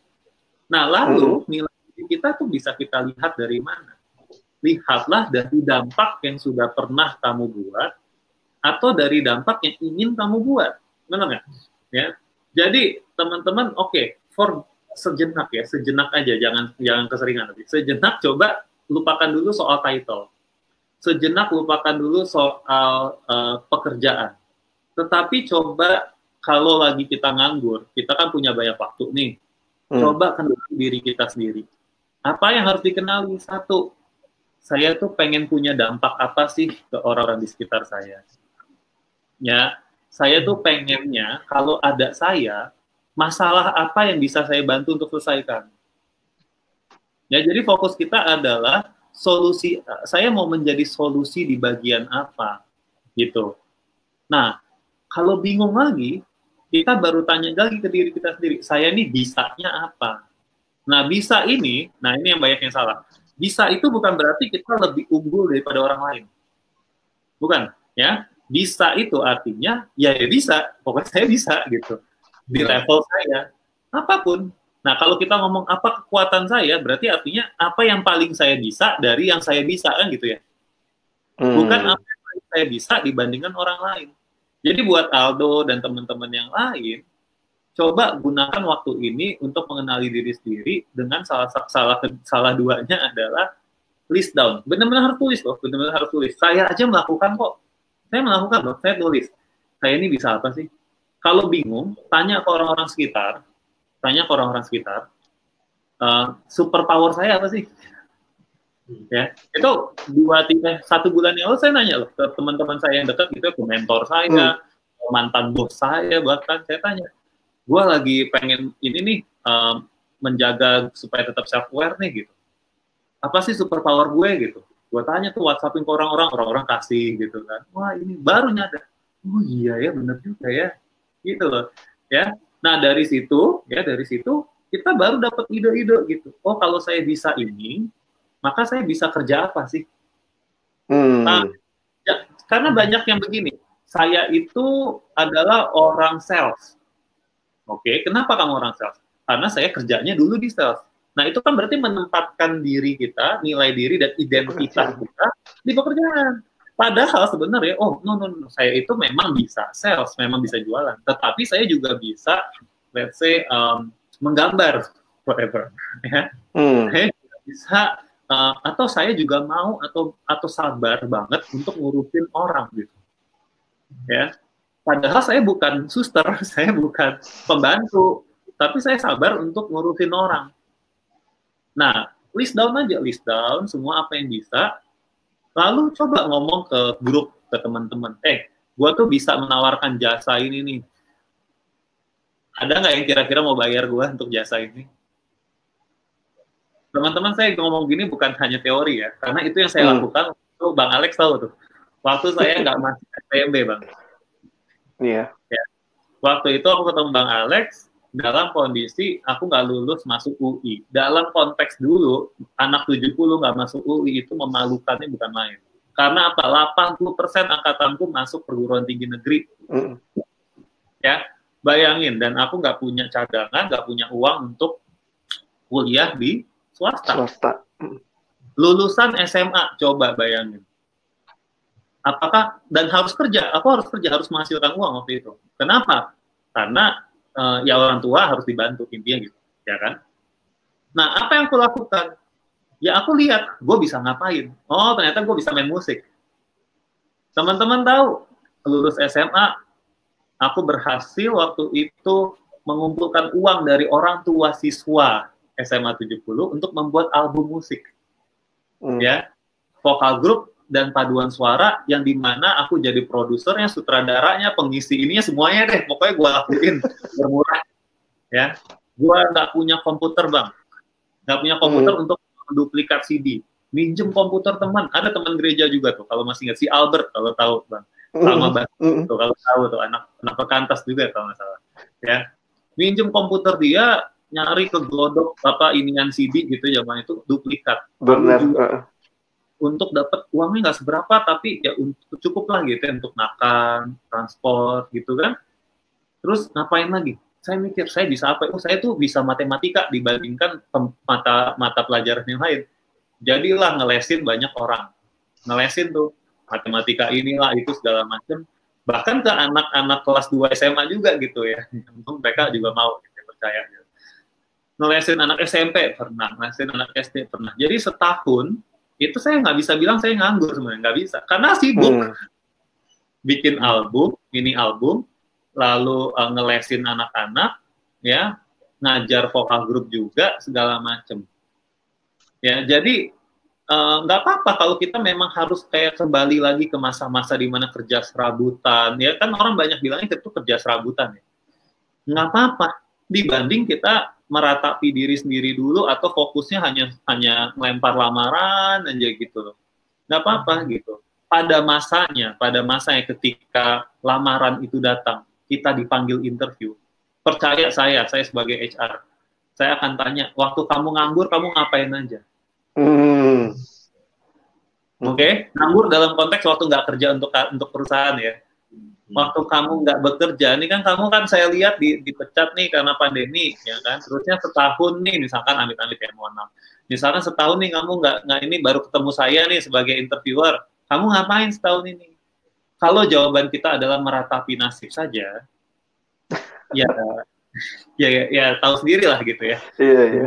Nah, lalu hmm. nilai diri kita tuh bisa kita lihat dari mana? Lihatlah dari dampak yang sudah pernah kamu buat atau dari dampak yang ingin kamu buat. Benar nggak? Ya. Jadi teman-teman, oke, okay, for sejenak ya, sejenak aja, jangan jangan keseringan nanti. Sejenak coba lupakan dulu soal title. Sejenak lupakan dulu soal uh, pekerjaan. Tetapi coba kalau lagi kita nganggur, kita kan punya banyak waktu nih. Hmm. Coba kenali diri kita sendiri. Apa yang harus dikenali? Satu, saya tuh pengen punya dampak apa sih ke orang-orang di sekitar saya. Ya, saya tuh pengennya kalau ada saya, masalah apa yang bisa saya bantu untuk selesaikan. Ya, jadi fokus kita adalah solusi, saya mau menjadi solusi di bagian apa, gitu. Nah, kalau bingung lagi, kita baru tanya lagi ke diri kita sendiri, saya ini bisanya apa? Nah, bisa ini, nah ini yang banyak yang salah bisa itu bukan berarti kita lebih unggul daripada orang lain. Bukan, ya. Bisa itu artinya ya ya bisa, pokoknya saya bisa gitu. Di iya. level saya apa pun. Nah, kalau kita ngomong apa kekuatan saya, berarti artinya apa yang paling saya bisa dari yang saya bisa kan gitu ya. Hmm. Bukan apa yang paling saya bisa dibandingkan orang lain. Jadi buat Aldo dan teman-teman yang lain, coba gunakan waktu ini untuk mengenali diri sendiri dengan salah salah salah duanya adalah list down. Benar-benar harus tulis loh, benar-benar harus tulis. Saya aja melakukan kok. Saya melakukan loh, saya tulis. Saya ini bisa apa sih? Kalau bingung, tanya ke orang-orang sekitar, tanya ke orang-orang sekitar, uh, super power saya apa sih? ya itu dua tiga satu bulan yang lalu saya nanya loh ke teman-teman saya yang dekat gitu ke mentor saya hmm. mantan bos saya bahkan saya tanya gue lagi pengen ini nih um, menjaga supaya tetap self aware nih gitu. Apa sih super power gue gitu? Gue tanya tuh whatsappin ke orang-orang orang-orang kasih gitu kan. Wah ini baru nyadar. Oh iya ya bener juga ya. Gitu loh ya. Nah dari situ ya dari situ kita baru dapat ide-ide gitu. Oh kalau saya bisa ini maka saya bisa kerja apa sih? Hmm. Nah, ya, karena banyak yang begini, saya itu adalah orang sales. Oke, kenapa kamu orang sales? Karena saya kerjanya dulu di sales. Nah, itu kan berarti menempatkan diri kita, nilai diri dan identitas kita di pekerjaan. Padahal sebenarnya, oh, no, no, no, saya itu memang bisa sales, memang bisa jualan. Tetapi saya juga bisa, let's say, um, menggambar, whatever. Ya. Hmm. Saya bisa uh, atau saya juga mau atau atau sabar banget untuk ngurusin orang gitu ya padahal saya bukan suster saya bukan pembantu tapi saya sabar untuk ngurusin orang nah list down aja list down semua apa yang bisa lalu coba ngomong ke grup ke teman-teman eh gue tuh bisa menawarkan jasa ini nih ada nggak yang kira-kira mau bayar gue untuk jasa ini teman-teman saya ngomong gini bukan hanya teori ya, karena itu yang saya hmm. lakukan itu Bang Alex tahu tuh. Waktu saya nggak masuk SPMB Bang. Iya. Ya. Waktu itu aku ketemu Bang Alex dalam kondisi aku nggak lulus masuk UI. Dalam konteks dulu, anak 70 nggak masuk UI itu memalukannya bukan main. Karena apa? 80% angkatanku masuk perguruan tinggi negeri. Mm. Ya, bayangin. Dan aku nggak punya cadangan, nggak punya uang untuk kuliah di swasta. Swasta. Lulusan SMA, coba bayangin. Apakah dan harus kerja? Aku harus kerja, harus menghasilkan uang waktu itu. Kenapa? Karena uh, ya orang tua harus dibantu intinya gitu, ya kan? Nah, apa yang aku lakukan? Ya aku lihat, gue bisa ngapain. Oh, ternyata gue bisa main musik. Teman-teman tahu, lulus SMA, aku berhasil waktu itu mengumpulkan uang dari orang tua siswa SMA 70 untuk membuat album musik. Hmm. Ya. Vokal grup dan paduan suara yang di mana aku jadi produsernya, sutradaranya, pengisi ininya semuanya deh. Pokoknya gue lakuin bermurah. Ya. Gue nggak punya komputer bang, nggak punya komputer hmm. untuk duplikat CD. Minjem komputer teman, ada teman gereja juga tuh. Kalau masih ingat si Albert kalau tahu bang, sama bang, hmm. tuh kalau tahu tuh anak anak pekantas juga kalau nggak salah. Ya, minjem komputer dia, nyari ke glodok apa inian CD gitu zaman itu duplikat. Benar. Untuk dapat uangnya nggak seberapa tapi ya cukup lah gitu ya, untuk makan, transport gitu kan. Terus ngapain lagi? Saya mikir saya bisa apa? Oh saya tuh bisa matematika dibandingkan mata mata pelajaran yang lain. Jadilah ngelesin banyak orang. Ngelesin tuh matematika inilah itu segala macam bahkan ke anak-anak kelas 2 SMA juga gitu ya. Untung mereka juga mau gitu, percaya gitu ngelesin anak SMP pernah, ngelesin anak SD pernah. Jadi setahun itu saya nggak bisa bilang saya nganggur sebenarnya nggak bisa karena sibuk hmm. bikin album, ini album, lalu uh, ngelesin anak-anak, ya ngajar vokal grup juga segala macem. Ya jadi uh, nggak uh, apa-apa kalau kita memang harus kayak kembali lagi ke masa-masa di mana kerja serabutan, ya kan orang banyak bilangnya itu kerja serabutan ya. Nggak apa-apa dibanding kita meratapi diri sendiri dulu atau fokusnya hanya hanya melempar lamaran aja gitu loh. Nggak apa-apa gitu. Pada masanya, pada masanya ketika lamaran itu datang, kita dipanggil interview. Percaya saya, saya sebagai HR, saya akan tanya, waktu kamu nganggur, kamu ngapain aja? Hmm. Oke, okay? nganggur dalam konteks waktu nggak kerja untuk untuk perusahaan ya waktu kamu nggak bekerja, ini kan kamu kan saya lihat di, dipecat nih karena pandemi, ya kan? Terusnya setahun nih, misalkan amit-amit ya mohon maaf. Misalkan setahun nih kamu nggak nggak ini baru ketemu saya nih sebagai interviewer, kamu ngapain setahun ini? Kalau jawaban kita adalah meratapi nasib saja, ya ya, ya ya tahu sendiri lah gitu ya Iya, iya.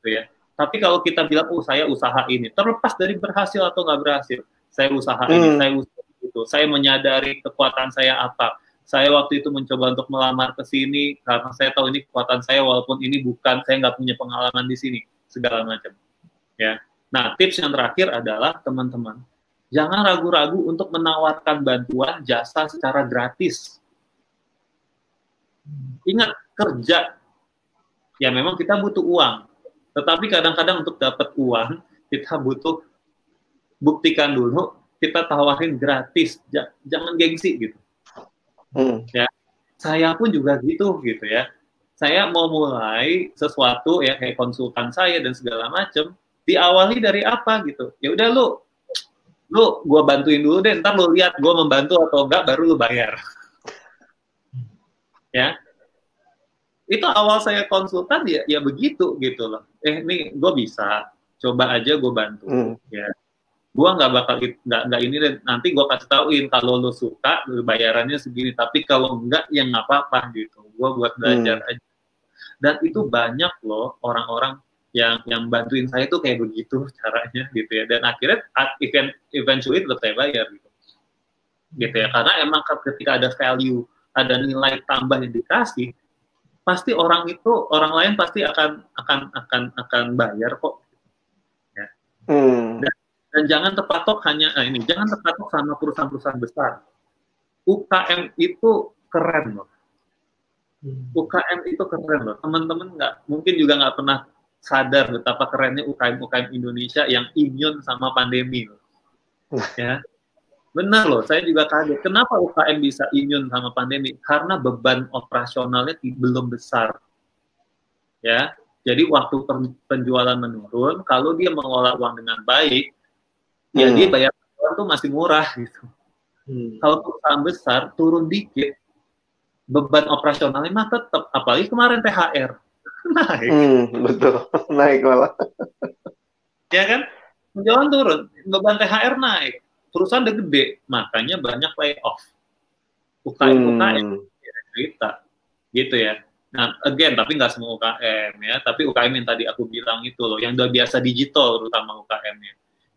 gitu ya tapi kalau kita bilang oh saya usaha ini terlepas dari berhasil atau nggak berhasil saya usaha ini Hmm. saya usaha itu saya menyadari kekuatan saya apa. Saya waktu itu mencoba untuk melamar ke sini karena saya tahu ini kekuatan saya walaupun ini bukan saya nggak punya pengalaman di sini segala macam. Ya. Nah tips yang terakhir adalah teman-teman jangan ragu-ragu untuk menawarkan bantuan jasa secara gratis. Ingat kerja. Ya memang kita butuh uang tetapi kadang-kadang untuk dapat uang kita butuh buktikan dulu kita tawarin gratis Ja- jangan gengsi gitu. Hmm. saya pun juga gitu gitu ya. Saya mau mulai sesuatu ya kayak konsultan saya dan segala macem diawali dari apa gitu. Ya udah lu lu gua bantuin dulu deh ntar lu lihat gua membantu atau enggak baru lu bayar. Ya. Itu awal saya konsultan ya ya begitu gitu loh. Eh nih gue bisa. Coba aja gue bantu. Hmm. ya gua nggak bakal nggak nggak ini deh. Nanti gua kasih tauin kalau lo suka bayarannya segini. Tapi kalau enggak ya nggak apa-apa gitu. Gua buat belajar aja. Dan itu banyak loh orang-orang yang yang bantuin saya tuh kayak begitu caranya gitu ya. Dan akhirnya event eventually tetap saya bayar gitu. Gitu ya. Karena emang ketika ada value ada nilai tambah yang dikasih pasti orang itu orang lain pasti akan akan akan akan bayar kok. Hmm. dan jangan terpatok hanya nah ini jangan terpatok sama perusahaan-perusahaan besar. UKM itu keren loh. UKM itu keren loh. Teman-teman nggak mungkin juga nggak pernah sadar betapa kerennya UKM UKM Indonesia yang imun sama pandemi loh. Ya. Benar loh saya juga kaget. Kenapa UKM bisa imun sama pandemi? Karena beban operasionalnya belum besar. Ya. Jadi waktu penjualan menurun kalau dia mengelola uang dengan baik ya Hmm. dia bayar penjualan tuh masih murah gitu. Hmm. kalau perusahaan besar turun dikit beban operasionalnya mah tetap apalagi kemarin THR naik. Hmm, betul. Naik malah. ya kan? Penjualan turun beban THR naik. Perusahaan udah gede makanya banyak layoff. UKM UKM Hmm. cerita. Gitu ya. Nah again tapi nggak semua UKM ya. Tapi UKM yang tadi aku bilang itu loh yang udah biasa digital terutama UKM-nya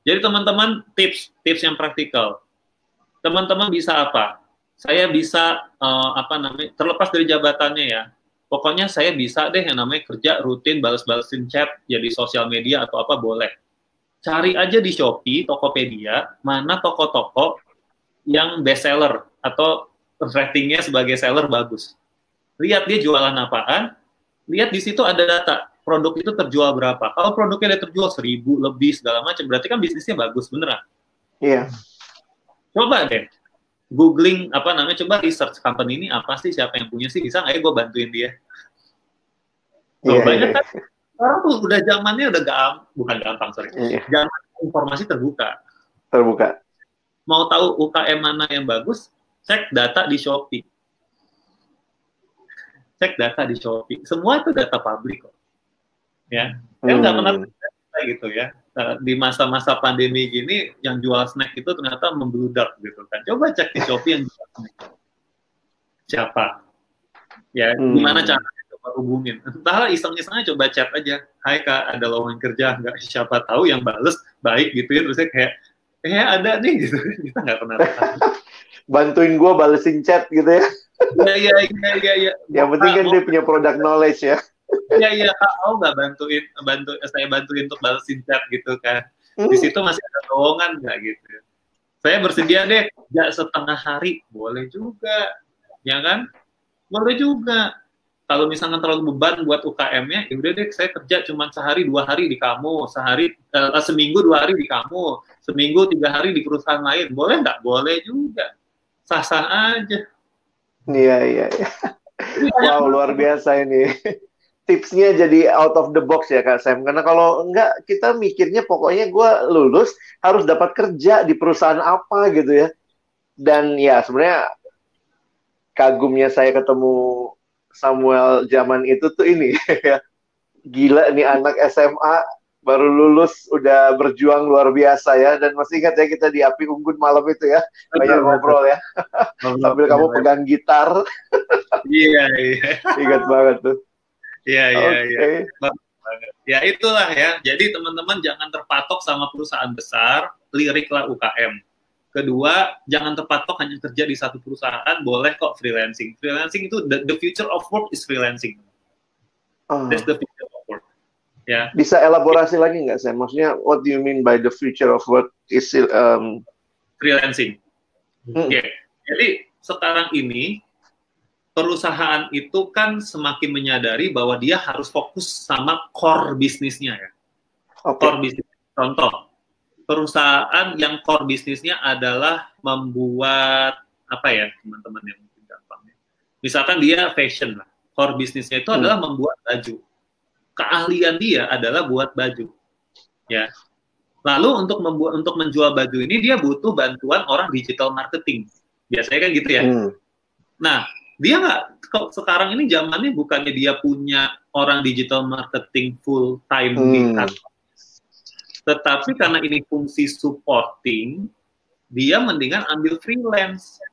jadi teman-teman tips tips yang praktikal. Teman-teman bisa apa? Saya bisa eh, apa namanya terlepas dari jabatannya ya. Pokoknya saya bisa deh yang namanya kerja rutin balas-balasin chat ya di sosial media atau apa boleh. Cari aja di Shopee Tokopedia mana toko-toko yang best seller atau ratingnya sebagai seller bagus. Lihat dia jualan apaan, lihat di situ ada data produk itu terjual berapa. Kalau produknya udah terjual seribu lebih segala macam, berarti kan bisnisnya bagus beneran. Iya. Coba deh, googling apa namanya, coba research company ini apa sih, siapa yang punya sih, bisa nggak ya gue bantuin dia. Iya, banyak iya. kan sekarang tuh udah zamannya udah gampang, bukan gampang sorry, Iya, zaman informasi terbuka. terbuka. Mau tahu UKM mana yang bagus, cek data di Shopee. Cek data di Shopee. Semua itu data publik kok. Ya, saya nggak pernah Hmm. percaya gitu ya. Eh, Di masa-masa pandemi gini, yang jual snack itu ternyata membludak gitu kan. Coba cek di Shopee yang jual snack. Siapa? Ya, Hmm. gimana caranya coba hubungin. Entahlah iseng-isengnya coba chat aja. Hai kak, ada lowongan kerja nggak? Siapa tahu yang bales baik gitu ya. Terusnya kayak, eh ada nih gitu. Kita nggak pernah tahu. Bantuin gua balesin chat gitu ya. Iya, iya, iya, iya. Ya. Yang penting kan Kak, dia punya product knowledge ya. Iya iya kak. Mau nggak bantuin bantu saya bantuin untuk balesin chat gitu kan? Di situ masih ada lowongan nggak gitu? Saya bersedia deh kerja setengah hari. Boleh juga ya kan? Boleh juga. Kalau misalkan terlalu beban buat UKM-nya ya udah deh saya kerja cuma sehari dua hari di kamu sehari eh, seminggu dua hari di kamu seminggu tiga hari di perusahaan lain. Boleh nggak? Boleh juga. Sah sah aja. Iya, iya, iya. Wow, luar biasa ini. Tipsnya jadi out of the box ya Kak Sam. Karena kalau enggak, kita mikirnya pokoknya gua lulus harus dapat kerja di perusahaan apa gitu ya. Dan ya sebenarnya kagumnya saya ketemu Samuel zaman itu tuh ini ya. Gila nih anak SMA baru lulus udah berjuang luar biasa ya. Dan masih ingat ya kita di api unggun malam itu ya banyak ngobrol ya. Sambil kamu pegang gitar. Iya iya. Ingat banget tuh iya iya iya ya itulah ya jadi teman-teman jangan terpatok sama perusahaan besar liriklah UKM kedua jangan terpatok hanya kerja di satu perusahaan boleh kok freelancing freelancing itu the, the future of work is freelancing oh. that's the future Ya. Bisa elaborasi lagi nggak saya? Maksudnya what do you mean by the future of work is um... freelancing? Hmm. Okay. Jadi sekarang ini perusahaan itu kan semakin menyadari bahwa dia harus fokus sama core bisnisnya ya. Okay. Core bisnis. Contoh, perusahaan yang core bisnisnya adalah membuat apa ya teman-teman yang mungkin gampang. Misalkan dia fashion lah. Core bisnisnya itu hmm. adalah membuat baju keahlian dia adalah buat baju. Ya. Lalu untuk membuat untuk menjual baju ini dia butuh bantuan orang digital marketing. Biasanya kan gitu ya. Hmm. Nah, dia nggak sekarang ini zamannya bukannya dia punya orang digital marketing full time hmm. di kantor. Tetapi karena ini fungsi supporting, dia mendingan ambil freelance.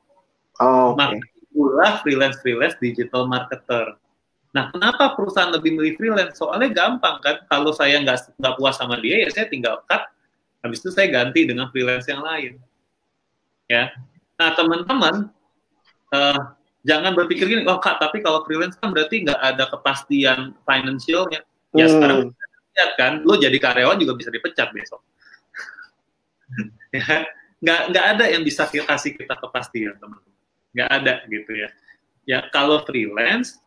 Oh, okay. Makanya freelance freelance digital marketer. Nah, kenapa perusahaan lebih milih freelance? Soalnya gampang kan, kalau saya nggak nggak puas sama dia, ya saya tinggal cut, habis itu saya ganti dengan freelance yang lain. Ya, nah teman-teman uh, jangan berpikir gini, oh kak, tapi kalau freelance kan berarti nggak ada kepastian financialnya. Ya hmm. sekarang lihat kan, lo jadi karyawan juga bisa dipecat besok. ya, nggak nggak ada yang bisa kasih kita kepastian teman-teman, nggak ada gitu ya. Ya kalau freelance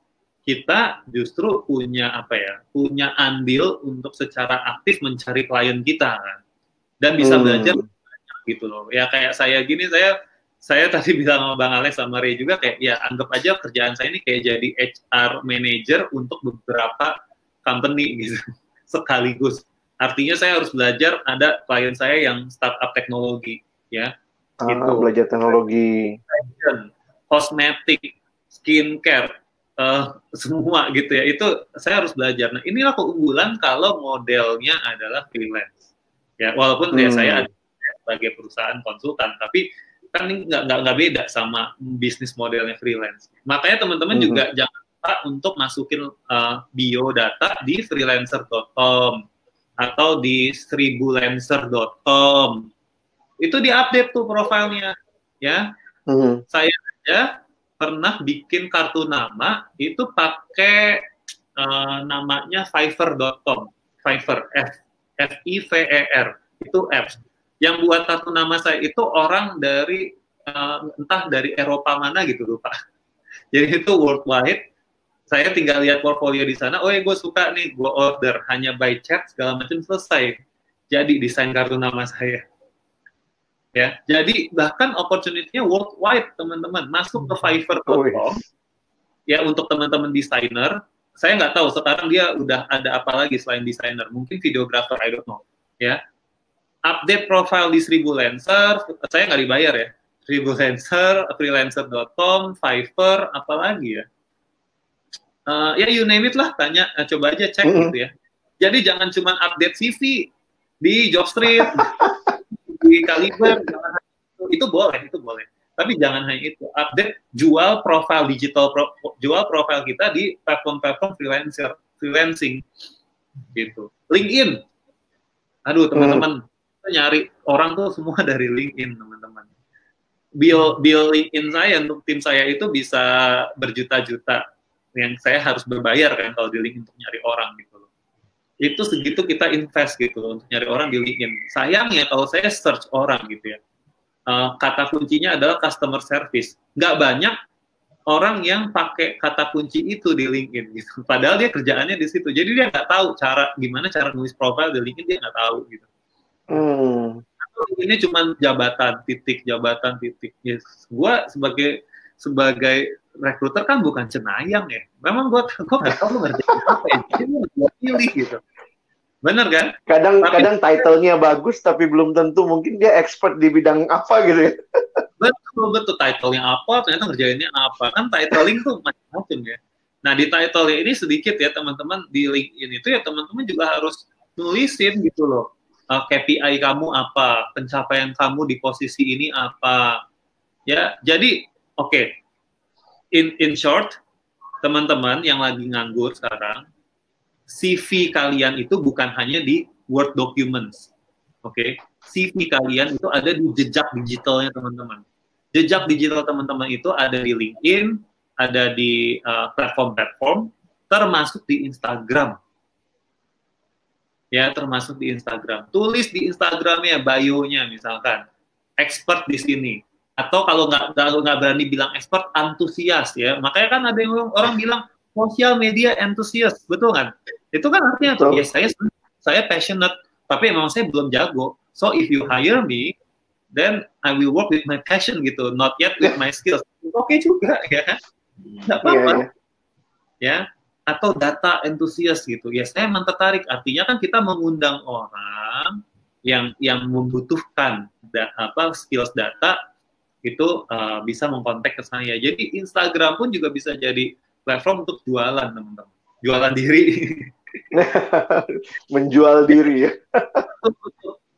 kita justru punya apa ya punya andil untuk secara aktif mencari klien kita kan dan bisa hmm. belajar gitu loh ya kayak saya gini saya saya tadi bilang sama bang Alex sama Ray juga kayak ya anggap aja kerjaan saya ini kayak jadi HR manager untuk beberapa company gitu sekaligus artinya saya harus belajar ada klien saya yang startup teknologi ya ah, gitu belajar teknologi kosmetik skincare uh, semua gitu ya itu saya harus belajar. Nah inilah keunggulan kalau modelnya adalah freelance. Ya walaupun hmm. ya saya ada sebagai perusahaan konsultan, tapi kan ini nggak nggak beda sama bisnis modelnya freelance. Makanya teman-teman hmm. juga jangan lupa untuk masukin uh, biodata di freelancer.com atau di seribulancer.com. Itu diupdate tuh profilnya, ya. Hmm. Saya aja pernah bikin kartu nama itu pakai uh, namanya Fiverr.com, Fiverr F F I V E R itu apps. Yang buat kartu nama saya itu orang dari uh, entah dari Eropa mana gitu lupa. Jadi itu worldwide. Saya tinggal lihat portfolio di sana. Oh ya gue suka nih, gue order hanya by chat segala macam selesai. Jadi desain kartu nama saya ya jadi bahkan opportunity-nya worldwide teman-teman masuk ke Fiverr.com oh, ya untuk teman-teman desainer saya nggak tahu sekarang dia udah ada apa lagi selain desainer mungkin videographer I don't know ya update profile di Seribu Lancer saya nggak dibayar ya. Seribu Lancer freelancer.com Fiverr apalagi ya. Uh, ya you name it lah tanya uh, coba aja cek mm -hmm. gitu ya. Jadi jangan cuma update CV di Jobstreet di kaliber itu. Boleh itu boleh. Tapi jangan hanya itu update jual profil digital pro, jual profil kita di platform-platform freelancer freelancing. Gitu. LinkedIn. Aduh teman-teman. hmm. Nyari orang tuh semua dari LinkedIn teman-teman bill bill LinkedIn saya untuk tim saya itu bisa berjuta-juta yang saya harus berbayar kan kalau di LinkedIn untuk nyari orang gitu itu segitu kita invest gitu untuk nyari orang di LinkedIn. Sayangnya kalau saya search orang gitu ya, uh, kata kuncinya adalah customer service. Nggak banyak orang yang pakai kata kunci itu di LinkedIn gitu. Padahal dia kerjaannya di situ. Jadi dia nggak tahu cara gimana cara nulis profile di LinkedIn dia nggak tahu gitu. Hmm. Ini cuma jabatan titik jabatan titik. Ya, gue sebagai sebagai rekruter kan bukan cenayang ya. Memang gue gue nggak tahu lu ngerjain apa ya. Jadi gue pilih gitu. Bener kan? Kadang tapi, kadang title-nya bagus tapi belum tentu mungkin dia expert di bidang apa gitu ya. betul betul title-nya apa ternyata ngerjainnya apa kan titling tuh macam-macam ya. Nah di title ini sedikit ya teman-teman di LinkedIn itu ya teman-teman juga harus nulisin gitu loh. Uh, KPI kamu apa, pencapaian kamu di posisi ini apa. Ya, jadi oke. Okay. In in short, teman-teman yang lagi nganggur sekarang, CV kalian itu bukan hanya di Word documents. Oke, okay? CV kalian itu ada di jejak digitalnya teman-teman. Jejak digital teman-teman itu ada di LinkedIn, ada di uh, platform-platform, uh, termasuk di Instagram. Ya, termasuk di Instagram. Tulis di Instagramnya, bio-nya misalkan, expert di sini. Atau kalau nggak kalau nggak berani bilang expert, antusias ya. Makanya kan ada yang orang bilang sosial media antusias, betul kan? Itu kan artinya tuh, ya saya saya passionate, tapi memang saya belum jago. So if you hire me, then I will work with my passion gitu, not yet with my skills. Oke okay juga ya, nggak iya, apa-apa. Yeah, yeah. Ya, atau data entusias gitu. Ya saya memang tertarik. Artinya kan kita mengundang orang yang yang membutuhkan da, apa skills data itu uh, bisa mengkontak ke saya. Jadi Instagram pun juga bisa jadi platform untuk jualan teman-teman. Jualan diri. Menjual diri ya.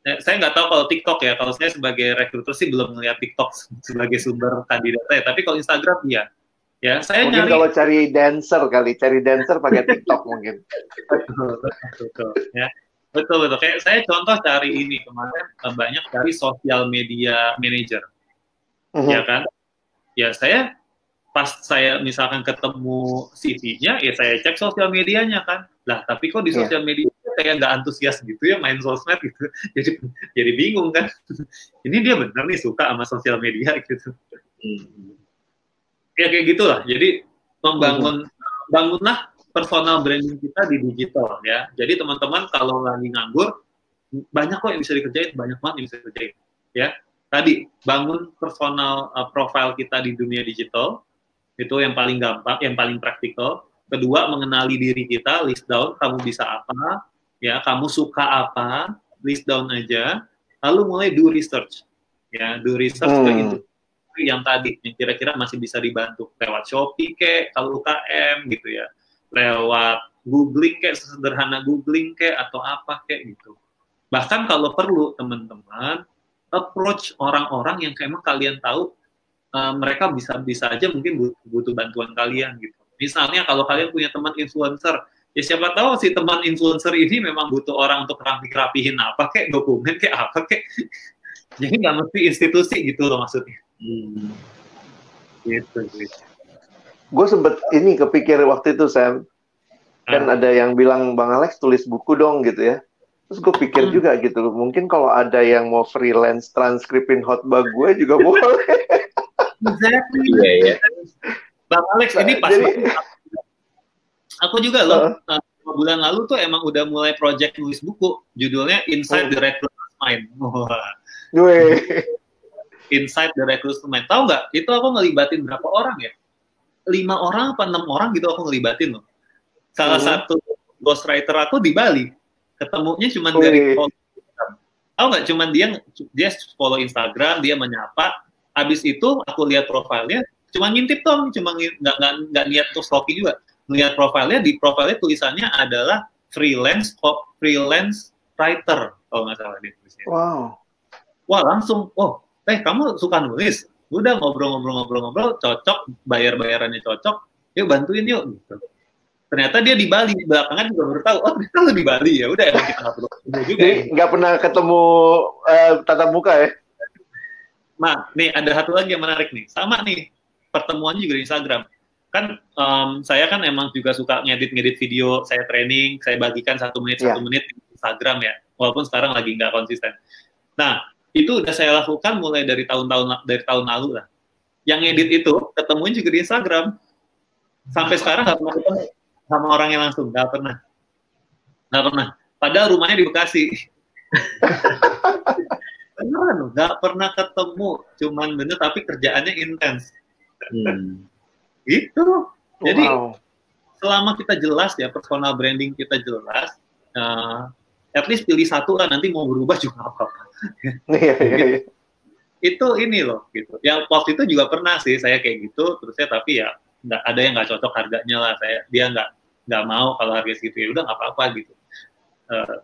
Eh, saya nggak tahu kalau TikTok ya. Kalau saya sebagai rekruter sih belum melihat TikTok sebagai sumber kandidat saya. Tapi kalau Instagram ya, ya saya mungkin nyari. kalau cari dancer kali, cari dancer pakai TikTok mungkin. betul, betul, ya. Betul betul. Kayak saya contoh cari ini kemarin eh, banyak cari sosial media manager, uh -huh. ya kan? Ya saya pas saya misalkan ketemu CV-nya, ya saya cek sosial medianya kan. Lah tapi kok di iya. sosial media kayak nggak antusias gitu ya main sosmed gitu jadi jadi bingung kan ini dia benar nih suka sama sosial media gitu hmm. Ya kayak gitulah. Jadi membangun hmm. bangunlah personal branding kita di digital ya. Jadi teman-teman kalau lagi nganggur banyak kok yang bisa dikerjain banyak banget yang bisa dikerjain ya. Tadi bangun personal uh, profile kita di dunia digital itu yang paling gampang yang paling praktikal. Kedua mengenali diri kita list down kamu bisa apa ya. Kamu suka apa list down aja. Lalu mulai do research ya. Do research hmm. ke industri yang tadi yang kira-kira masih bisa dibantu. Lewat Shopee ke kalau UKM gitu ya. Lewat googling kayak sederhana googling kayak atau apa kayak gitu. Bahkan kalau perlu teman-teman approach orang-orang yang emang kalian tahu uh, mereka bisa bisa aja mungkin butuh, butuh bantuan kalian gitu. Misalnya kalau kalian punya teman influencer ya siapa tahu si teman influencer ini memang butuh orang untuk rapi-rapihin apa kayak dokumen kayak apa kayak jadi nggak mesti institusi gitu loh maksudnya hmm. gitu, gitu. gue sempet ini kepikir waktu itu Sam kan ah. ada yang bilang bang Alex tulis buku dong gitu ya terus gue pikir hmm. juga gitu mungkin kalau ada yang mau freelance transkripin hotbar gue juga boleh exactly yeah, yeah. bang Alex ini pasti Jadi, aku juga loh uh. Uh, bulan lalu tuh emang udah mulai project nulis buku judulnya Inside oh. the Recruiter's Mind. Wah. Inside the Recruiter's Mind. Tahu nggak? Itu aku ngelibatin berapa orang ya? Lima orang apa enam orang gitu aku ngelibatin loh. Salah oh. satu ghostwriter aku di Bali. Ketemunya cuma oh. dari Tahu nggak? Cuman dia dia follow Instagram, dia menyapa. Abis itu aku lihat profilnya, cuma ngintip dong, cuma nggak nggak nggak niat tuh stalking juga melihat profilnya di profilnya tulisannya adalah freelance freelance writer kalau nggak salah dia tulisnya. Wow. Wah langsung, oh, eh kamu suka nulis? Udah ngobrol-ngobrol-ngobrol-ngobrol, cocok, bayar-bayarannya cocok, yuk bantuin yuk. Gitu. Ternyata dia di Bali, belakangan juga baru tahu, oh ternyata lu di Bali ya, udah emang kita nggak perlu ketemu juga. Jadi nggak pernah ketemu uh, tatap muka ya? Nah, nih ada satu lagi yang menarik nih, sama nih, pertemuannya juga di Instagram kan um, saya kan emang juga suka ngedit-ngedit video saya training saya bagikan satu menit yeah. satu menit di Instagram ya walaupun sekarang lagi nggak konsisten nah itu udah saya lakukan mulai dari tahun-tahun dari tahun lalu lah. Yang ngedit itu ketemuin juga di Instagram. Sampai sekarang nggak pernah ketemu sama orangnya langsung nggak pernah. Nggak pernah. Padahal rumahnya di Bekasi. Beneran nggak pernah ketemu. Cuman bener tapi kerjaannya intens. Hmm. Gitu. Jadi wow. selama kita jelas ya personal branding kita jelas, uh, at least pilih satu lah nanti mau berubah juga apa-apa. Iya, iya, iya. Itu ini loh gitu. Yang waktu itu juga pernah sih saya kayak gitu, terus saya tapi ya nggak ada yang nggak cocok harganya lah saya dia nggak nggak mau kalau harga segitu ya udah nggak apa-apa gitu. Uh,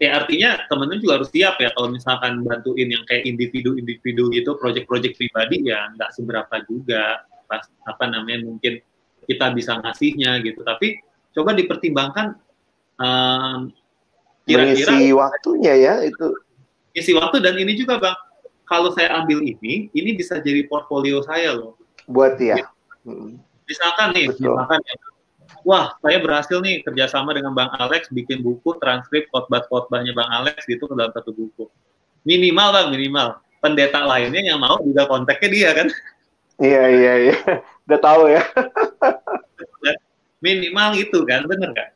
ya artinya temen-temen juga harus siap ya kalau misalkan bantuin yang kayak individu-individu gitu, project-project pribadi ya nggak seberapa juga pas apa namanya mungkin kita bisa ngasihnya gitu. Tapi coba dipertimbangkan um, kira-kira isi waktunya ya itu. Isi waktu dan ini juga bang, kalau saya ambil ini, ini bisa jadi portfolio saya loh. Buat ya. Hmm. Misalkan nih, Betul. misalkan ya, wah saya berhasil nih kerjasama dengan Bang Alex bikin buku transkrip khotbah-khotbahnya Bang Alex gitu ke dalam satu buku. Minimal Bang, minimal. Pendeta lainnya yang mau juga kontaknya dia kan. Iya, iya, iya. Udah tahu ya. minimal itu kan, bener nggak?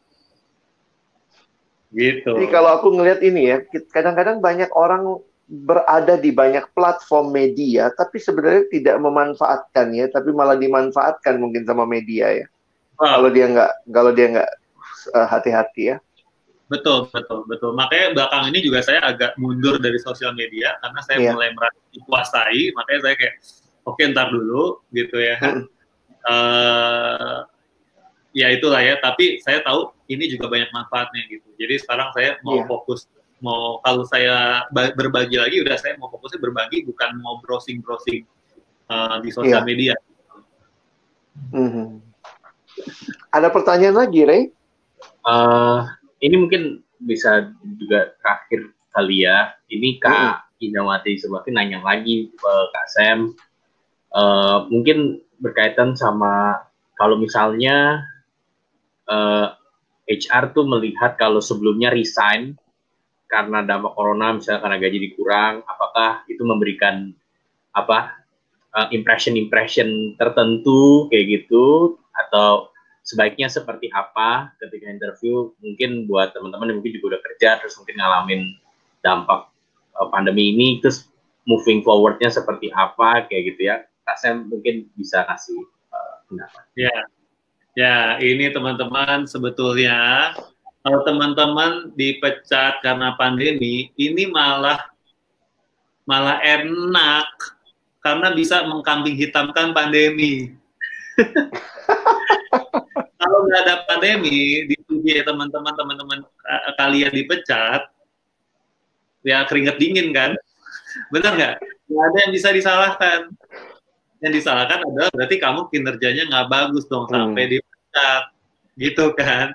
Gitu. Jadi kalau aku ngelihat ini ya, kadang-kadang banyak orang berada di banyak platform media, tapi sebenarnya tidak memanfaatkan ya, tapi malah dimanfaatkan mungkin sama media ya. Wow. Kalau dia nggak kalau dia nggak uh, hati-hati ya. Betul, betul, betul. Makanya belakang ini juga saya agak mundur dari sosial media karena saya yeah. mulai merasa dikuasai. Makanya saya kayak, oke okay, ntar dulu gitu ya. Hmm. Uh, ya itulah ya. Tapi saya tahu ini juga banyak manfaatnya gitu. Jadi sekarang saya mau yeah. fokus mau kalau saya berbagi lagi udah saya mau fokusnya berbagi bukan mau browsing browsing uh, di sosial yeah. media. Mm -hmm. Ada pertanyaan lagi, Ray? Uh, ini mungkin bisa juga terakhir kali ya. Ini Kak hmm. Indawati Subakti nanya lagi ke Kak Sam. Uh, mungkin berkaitan sama kalau misalnya uh, eh, HR tuh melihat kalau sebelumnya resign karena dampak corona, misalnya karena gaji dikurang, apakah itu memberikan apa impression impression tertentu kayak gitu? Atau sebaiknya seperti apa ketika interview? Mungkin buat teman-teman yang mungkin juga udah kerja terus mungkin ngalamin dampak uh, pandemi ini terus moving forwardnya seperti apa kayak gitu ya. Sam mungkin bisa kasih uh, pendapat. Ya ya ini teman-teman sebetulnya kalau teman-teman dipecat karena pandemi ini malah malah enak. Karena bisa mengkambing hitamkan pandemi. Kalau nggak ada pandemi di ya teman-teman teman-teman kalian dipecat ya keringet dingin kan? Benar nggak? Nggak ada yang bisa disalahkan. Yang disalahkan adalah berarti kamu kinerjanya nggak bagus dong hmm. sampai dipecat gitu kan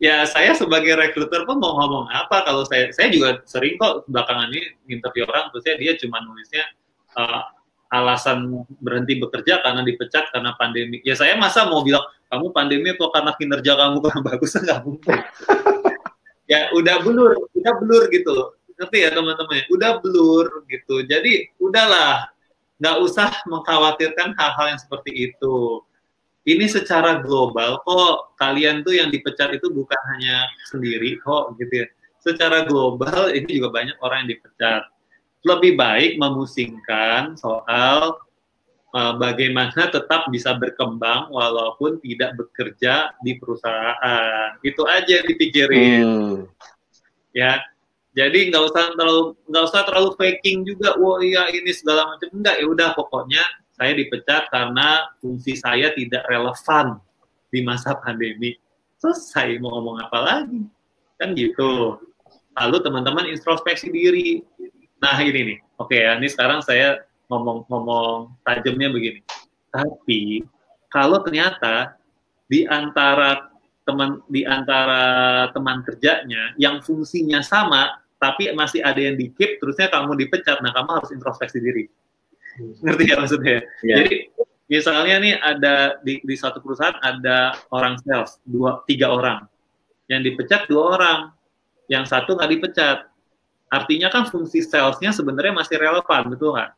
ya saya sebagai rekruter pun mau ngomong apa kalau saya saya juga sering kok belakangan ini interview orang terus dia cuma nulisnya uh, alasan berhenti bekerja karena dipecat karena pandemi. Ya saya masa mau bilang kamu pandemi atau karena kinerja kamu kurang bagus nggak mungkin. ya udah blur, udah blur gitu. Ngerti ya teman-teman? Udah blur gitu. Jadi udahlah, nggak usah mengkhawatirkan hal-hal yang seperti itu. Ini secara global kok kalian tuh yang dipecat itu bukan hanya sendiri kok gitu ya. Secara global ini juga banyak orang yang dipecat lebih baik memusingkan soal uh, bagaimana tetap bisa berkembang walaupun tidak bekerja di perusahaan. Itu aja dipikirin. Hmm. Ya. Jadi nggak usah terlalu nggak usah terlalu faking juga. Wah iya ini segala macam enggak. Ya udah pokoknya saya dipecat karena fungsi saya tidak relevan di masa pandemi. Selesai mau ngomong apa lagi? Kan gitu. Lalu teman-teman introspeksi diri Nah ini nih, oke ya, ini sekarang saya ngomong-ngomong tajamnya begini. Tapi kalau ternyata di antara teman di antara teman kerjanya yang fungsinya sama tapi masih ada yang di keep terusnya kamu dipecat nah kamu harus introspeksi diri ngerti ya maksudnya yeah. jadi misalnya nih ada di, di satu perusahaan ada orang sales dua tiga orang yang dipecat dua orang yang satu nggak dipecat Artinya kan fungsi salesnya sebenarnya masih relevan, betul nggak?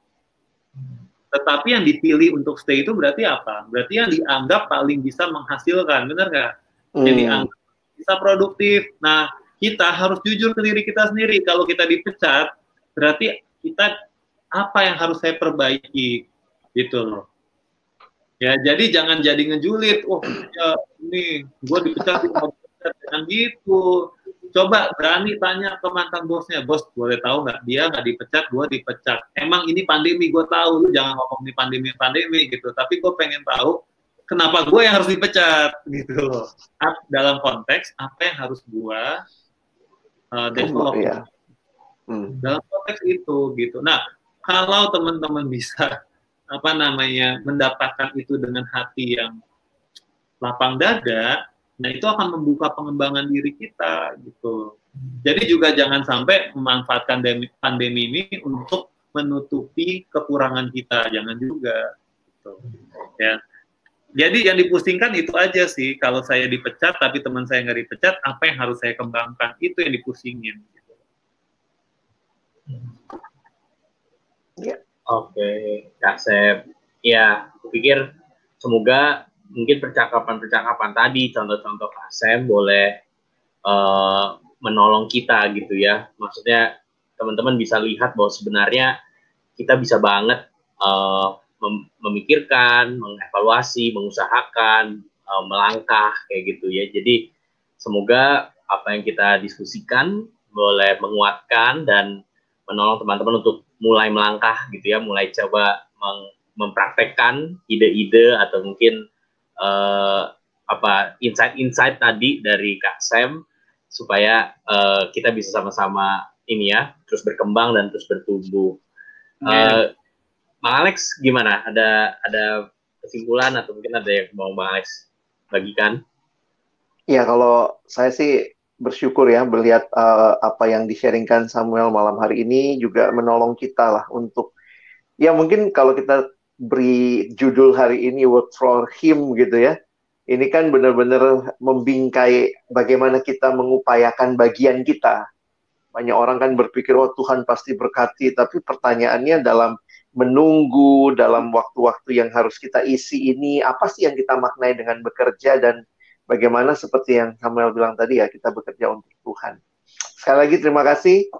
Tetapi yang dipilih untuk stay itu berarti apa? Berarti yang dianggap paling bisa menghasilkan, benar nggak? Hmm. Yang dianggap bisa produktif. Nah, kita harus jujur ke diri kita sendiri. Kalau kita dipecat, berarti kita apa yang harus saya perbaiki, gitu loh. Ya, jadi jangan jadi ngejulit. Oh, ya, ini gue dipecat, jangan gitu coba berani tanya ke mantan bosnya, bos boleh tahu nggak dia nggak dipecat, gue dipecat. Emang ini pandemi, gue tahu lu jangan ngomong ini pandemi pandemi gitu. Tapi gue pengen tahu kenapa gue yang harus dipecat gitu loh. Dalam konteks apa yang harus gue uh, development. Yeah. Hmm. Dalam konteks itu gitu. Nah, kalau teman-teman bisa apa namanya mendapatkan itu dengan hati yang lapang dada, nah itu akan membuka pengembangan diri kita gitu. Jadi juga jangan sampai memanfaatkan pandemi ini untuk menutupi kekurangan kita, jangan juga. Gitu. Ya. Jadi yang dipusingkan itu aja sih. Kalau saya dipecat tapi teman saya nggak dipecat, apa yang harus saya kembangkan? Itu yang dipusingin. Ya. Oke, Kak Sep. Ya, aku pikir semoga mungkin percakapan-percakapan tadi, contoh-contoh Kak Sem boleh uh, menolong kita gitu ya. Maksudnya teman-teman bisa lihat bahwa sebenarnya kita bisa banget uh, mem memikirkan, mengevaluasi, mengusahakan, uh, melangkah kayak gitu ya. Jadi semoga apa yang kita diskusikan boleh menguatkan dan menolong teman-teman untuk mulai melangkah gitu ya, mulai coba meng mempraktekkan ide-ide atau mungkin uh, apa insight-insight tadi dari Kak Sam supaya uh, kita bisa sama-sama ini ya terus berkembang dan terus bertumbuh. Uh, Bang Alex gimana? Ada ada kesimpulan atau mungkin ada yang mau Bang Alex bagikan? Ya kalau saya sih bersyukur ya melihat uh, apa yang di-sharingkan Samuel malam hari ini juga menolong kita lah untuk ya mungkin kalau kita beri judul hari ini work for him gitu ya. Ini kan benar-benar membingkai bagaimana kita mengupayakan bagian kita. Banyak orang kan berpikir oh Tuhan pasti berkati, tapi pertanyaannya dalam menunggu dalam waktu-waktu yang harus kita isi ini apa sih yang kita maknai dengan bekerja dan bagaimana seperti yang Samuel bilang tadi ya kita bekerja untuk Tuhan. Sekali lagi terima kasih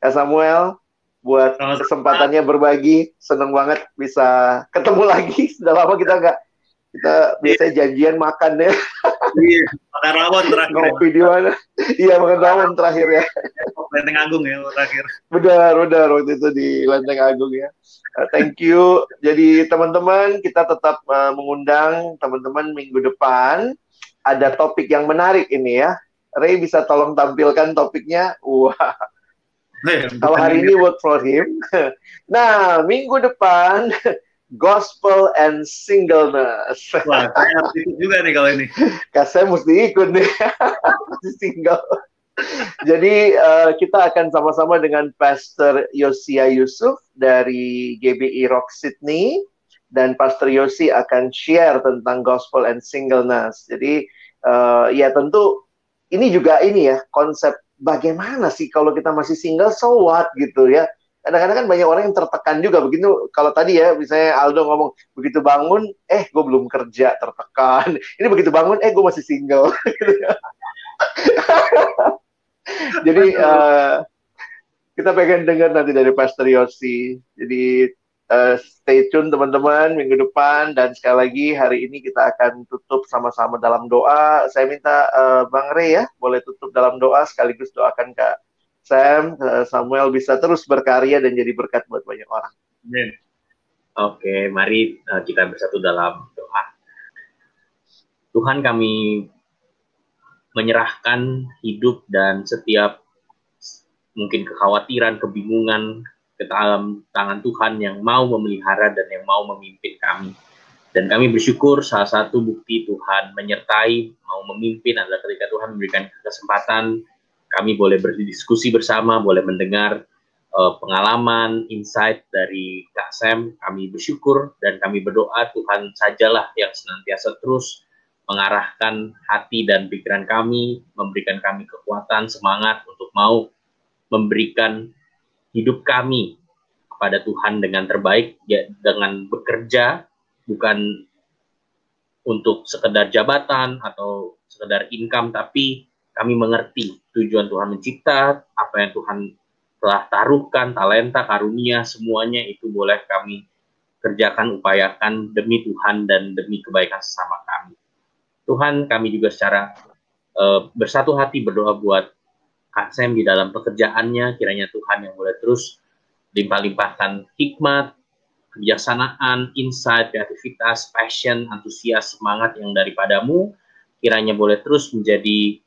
ya Samuel buat kesempatannya berbagi. Seneng banget bisa ketemu lagi. Sudah lama kita nggak kita biasanya janjian makan ya. Iya, makan rawon terakhir. Ngopi di mana? Iya, makan rawon terakhir ya. Lenteng Agung ya terakhir. Benar, benar waktu itu di Lenteng Agung ya. Uh, thank you. Jadi teman-teman kita tetap uh, mengundang teman-teman minggu depan ada topik yang menarik ini ya. Ray bisa tolong tampilkan topiknya. Wah. Kalau hari ini work for him. Nah, minggu depan gospel and singleness. Wah, saya harus ikut juga nih kalau ini. Kak saya mesti ikut nih. Single. Jadi uh, kita akan sama-sama dengan Pastor Yosia Yusuf dari GBI Rock Sydney dan Pastor Yosi akan share tentang gospel and singleness. Jadi uh, ya tentu ini juga ini ya konsep bagaimana sih kalau kita masih single so what gitu ya. Kadang-kadang kan banyak orang yang tertekan juga begitu kalau tadi ya misalnya Aldo ngomong begitu bangun eh gue belum kerja tertekan. Ini begitu bangun eh gue masih single. Jadi uh, kita pengen dengar nanti dari Pastor Yosi. Jadi uh, stay tune teman-teman minggu depan dan sekali lagi hari ini kita akan tutup sama-sama dalam doa. Saya minta uh, Bang Rey ya boleh tutup dalam doa sekaligus doakan Kak Sam, uh, Samuel bisa terus berkarya dan jadi berkat buat banyak orang. Amin. Oke, mari uh, kita bersatu dalam doa. Tuhan kami menyerahkan hidup dan setiap mungkin kekhawatiran, kebingungan, ke dalam tangan Tuhan yang mau memelihara dan yang mau memimpin kami. Dan kami bersyukur salah satu bukti Tuhan menyertai, mau memimpin adalah ketika Tuhan memberikan kesempatan kami boleh berdiskusi bersama, boleh mendengar uh, pengalaman, insight dari Kak Sam. Kami bersyukur dan kami berdoa Tuhan sajalah yang senantiasa terus mengarahkan hati dan pikiran kami, memberikan kami kekuatan, semangat untuk mau memberikan hidup kami kepada Tuhan dengan terbaik ya dengan bekerja bukan untuk sekedar jabatan atau sekedar income tapi kami mengerti tujuan Tuhan mencipta apa yang Tuhan telah taruhkan talenta karunia semuanya itu boleh kami kerjakan upayakan demi Tuhan dan demi kebaikan sesama kami. Tuhan kami juga secara uh, bersatu hati berdoa buat Sam di dalam pekerjaannya, kiranya Tuhan yang boleh terus limpah-limpahkan hikmat, kebijaksanaan, insight, kreativitas, passion, antusias, semangat yang daripadamu, kiranya boleh terus menjadi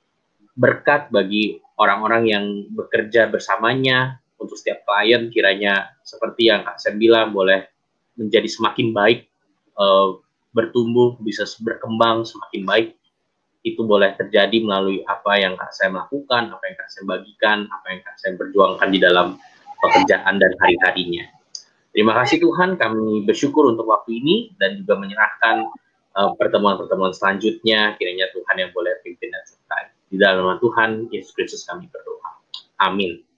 berkat bagi orang-orang yang bekerja bersamanya. Untuk setiap klien kiranya seperti yang Kak Sam bilang boleh menjadi semakin baik uh, bertumbuh bisa berkembang semakin baik itu boleh terjadi melalui apa yang Kak Sam lakukan, apa yang Kak Sam bagikan, apa yang Kak Sam perjuangkan di dalam pekerjaan dan hari-harinya. Terima kasih Tuhan, kami bersyukur untuk waktu ini dan juga menyerahkan uh, pertemuan-pertemuan selanjutnya. Kiranya Tuhan yang boleh pimpin dan sertai. Di dalam nama Tuhan, Yesus Kristus kami berdoa. Amin.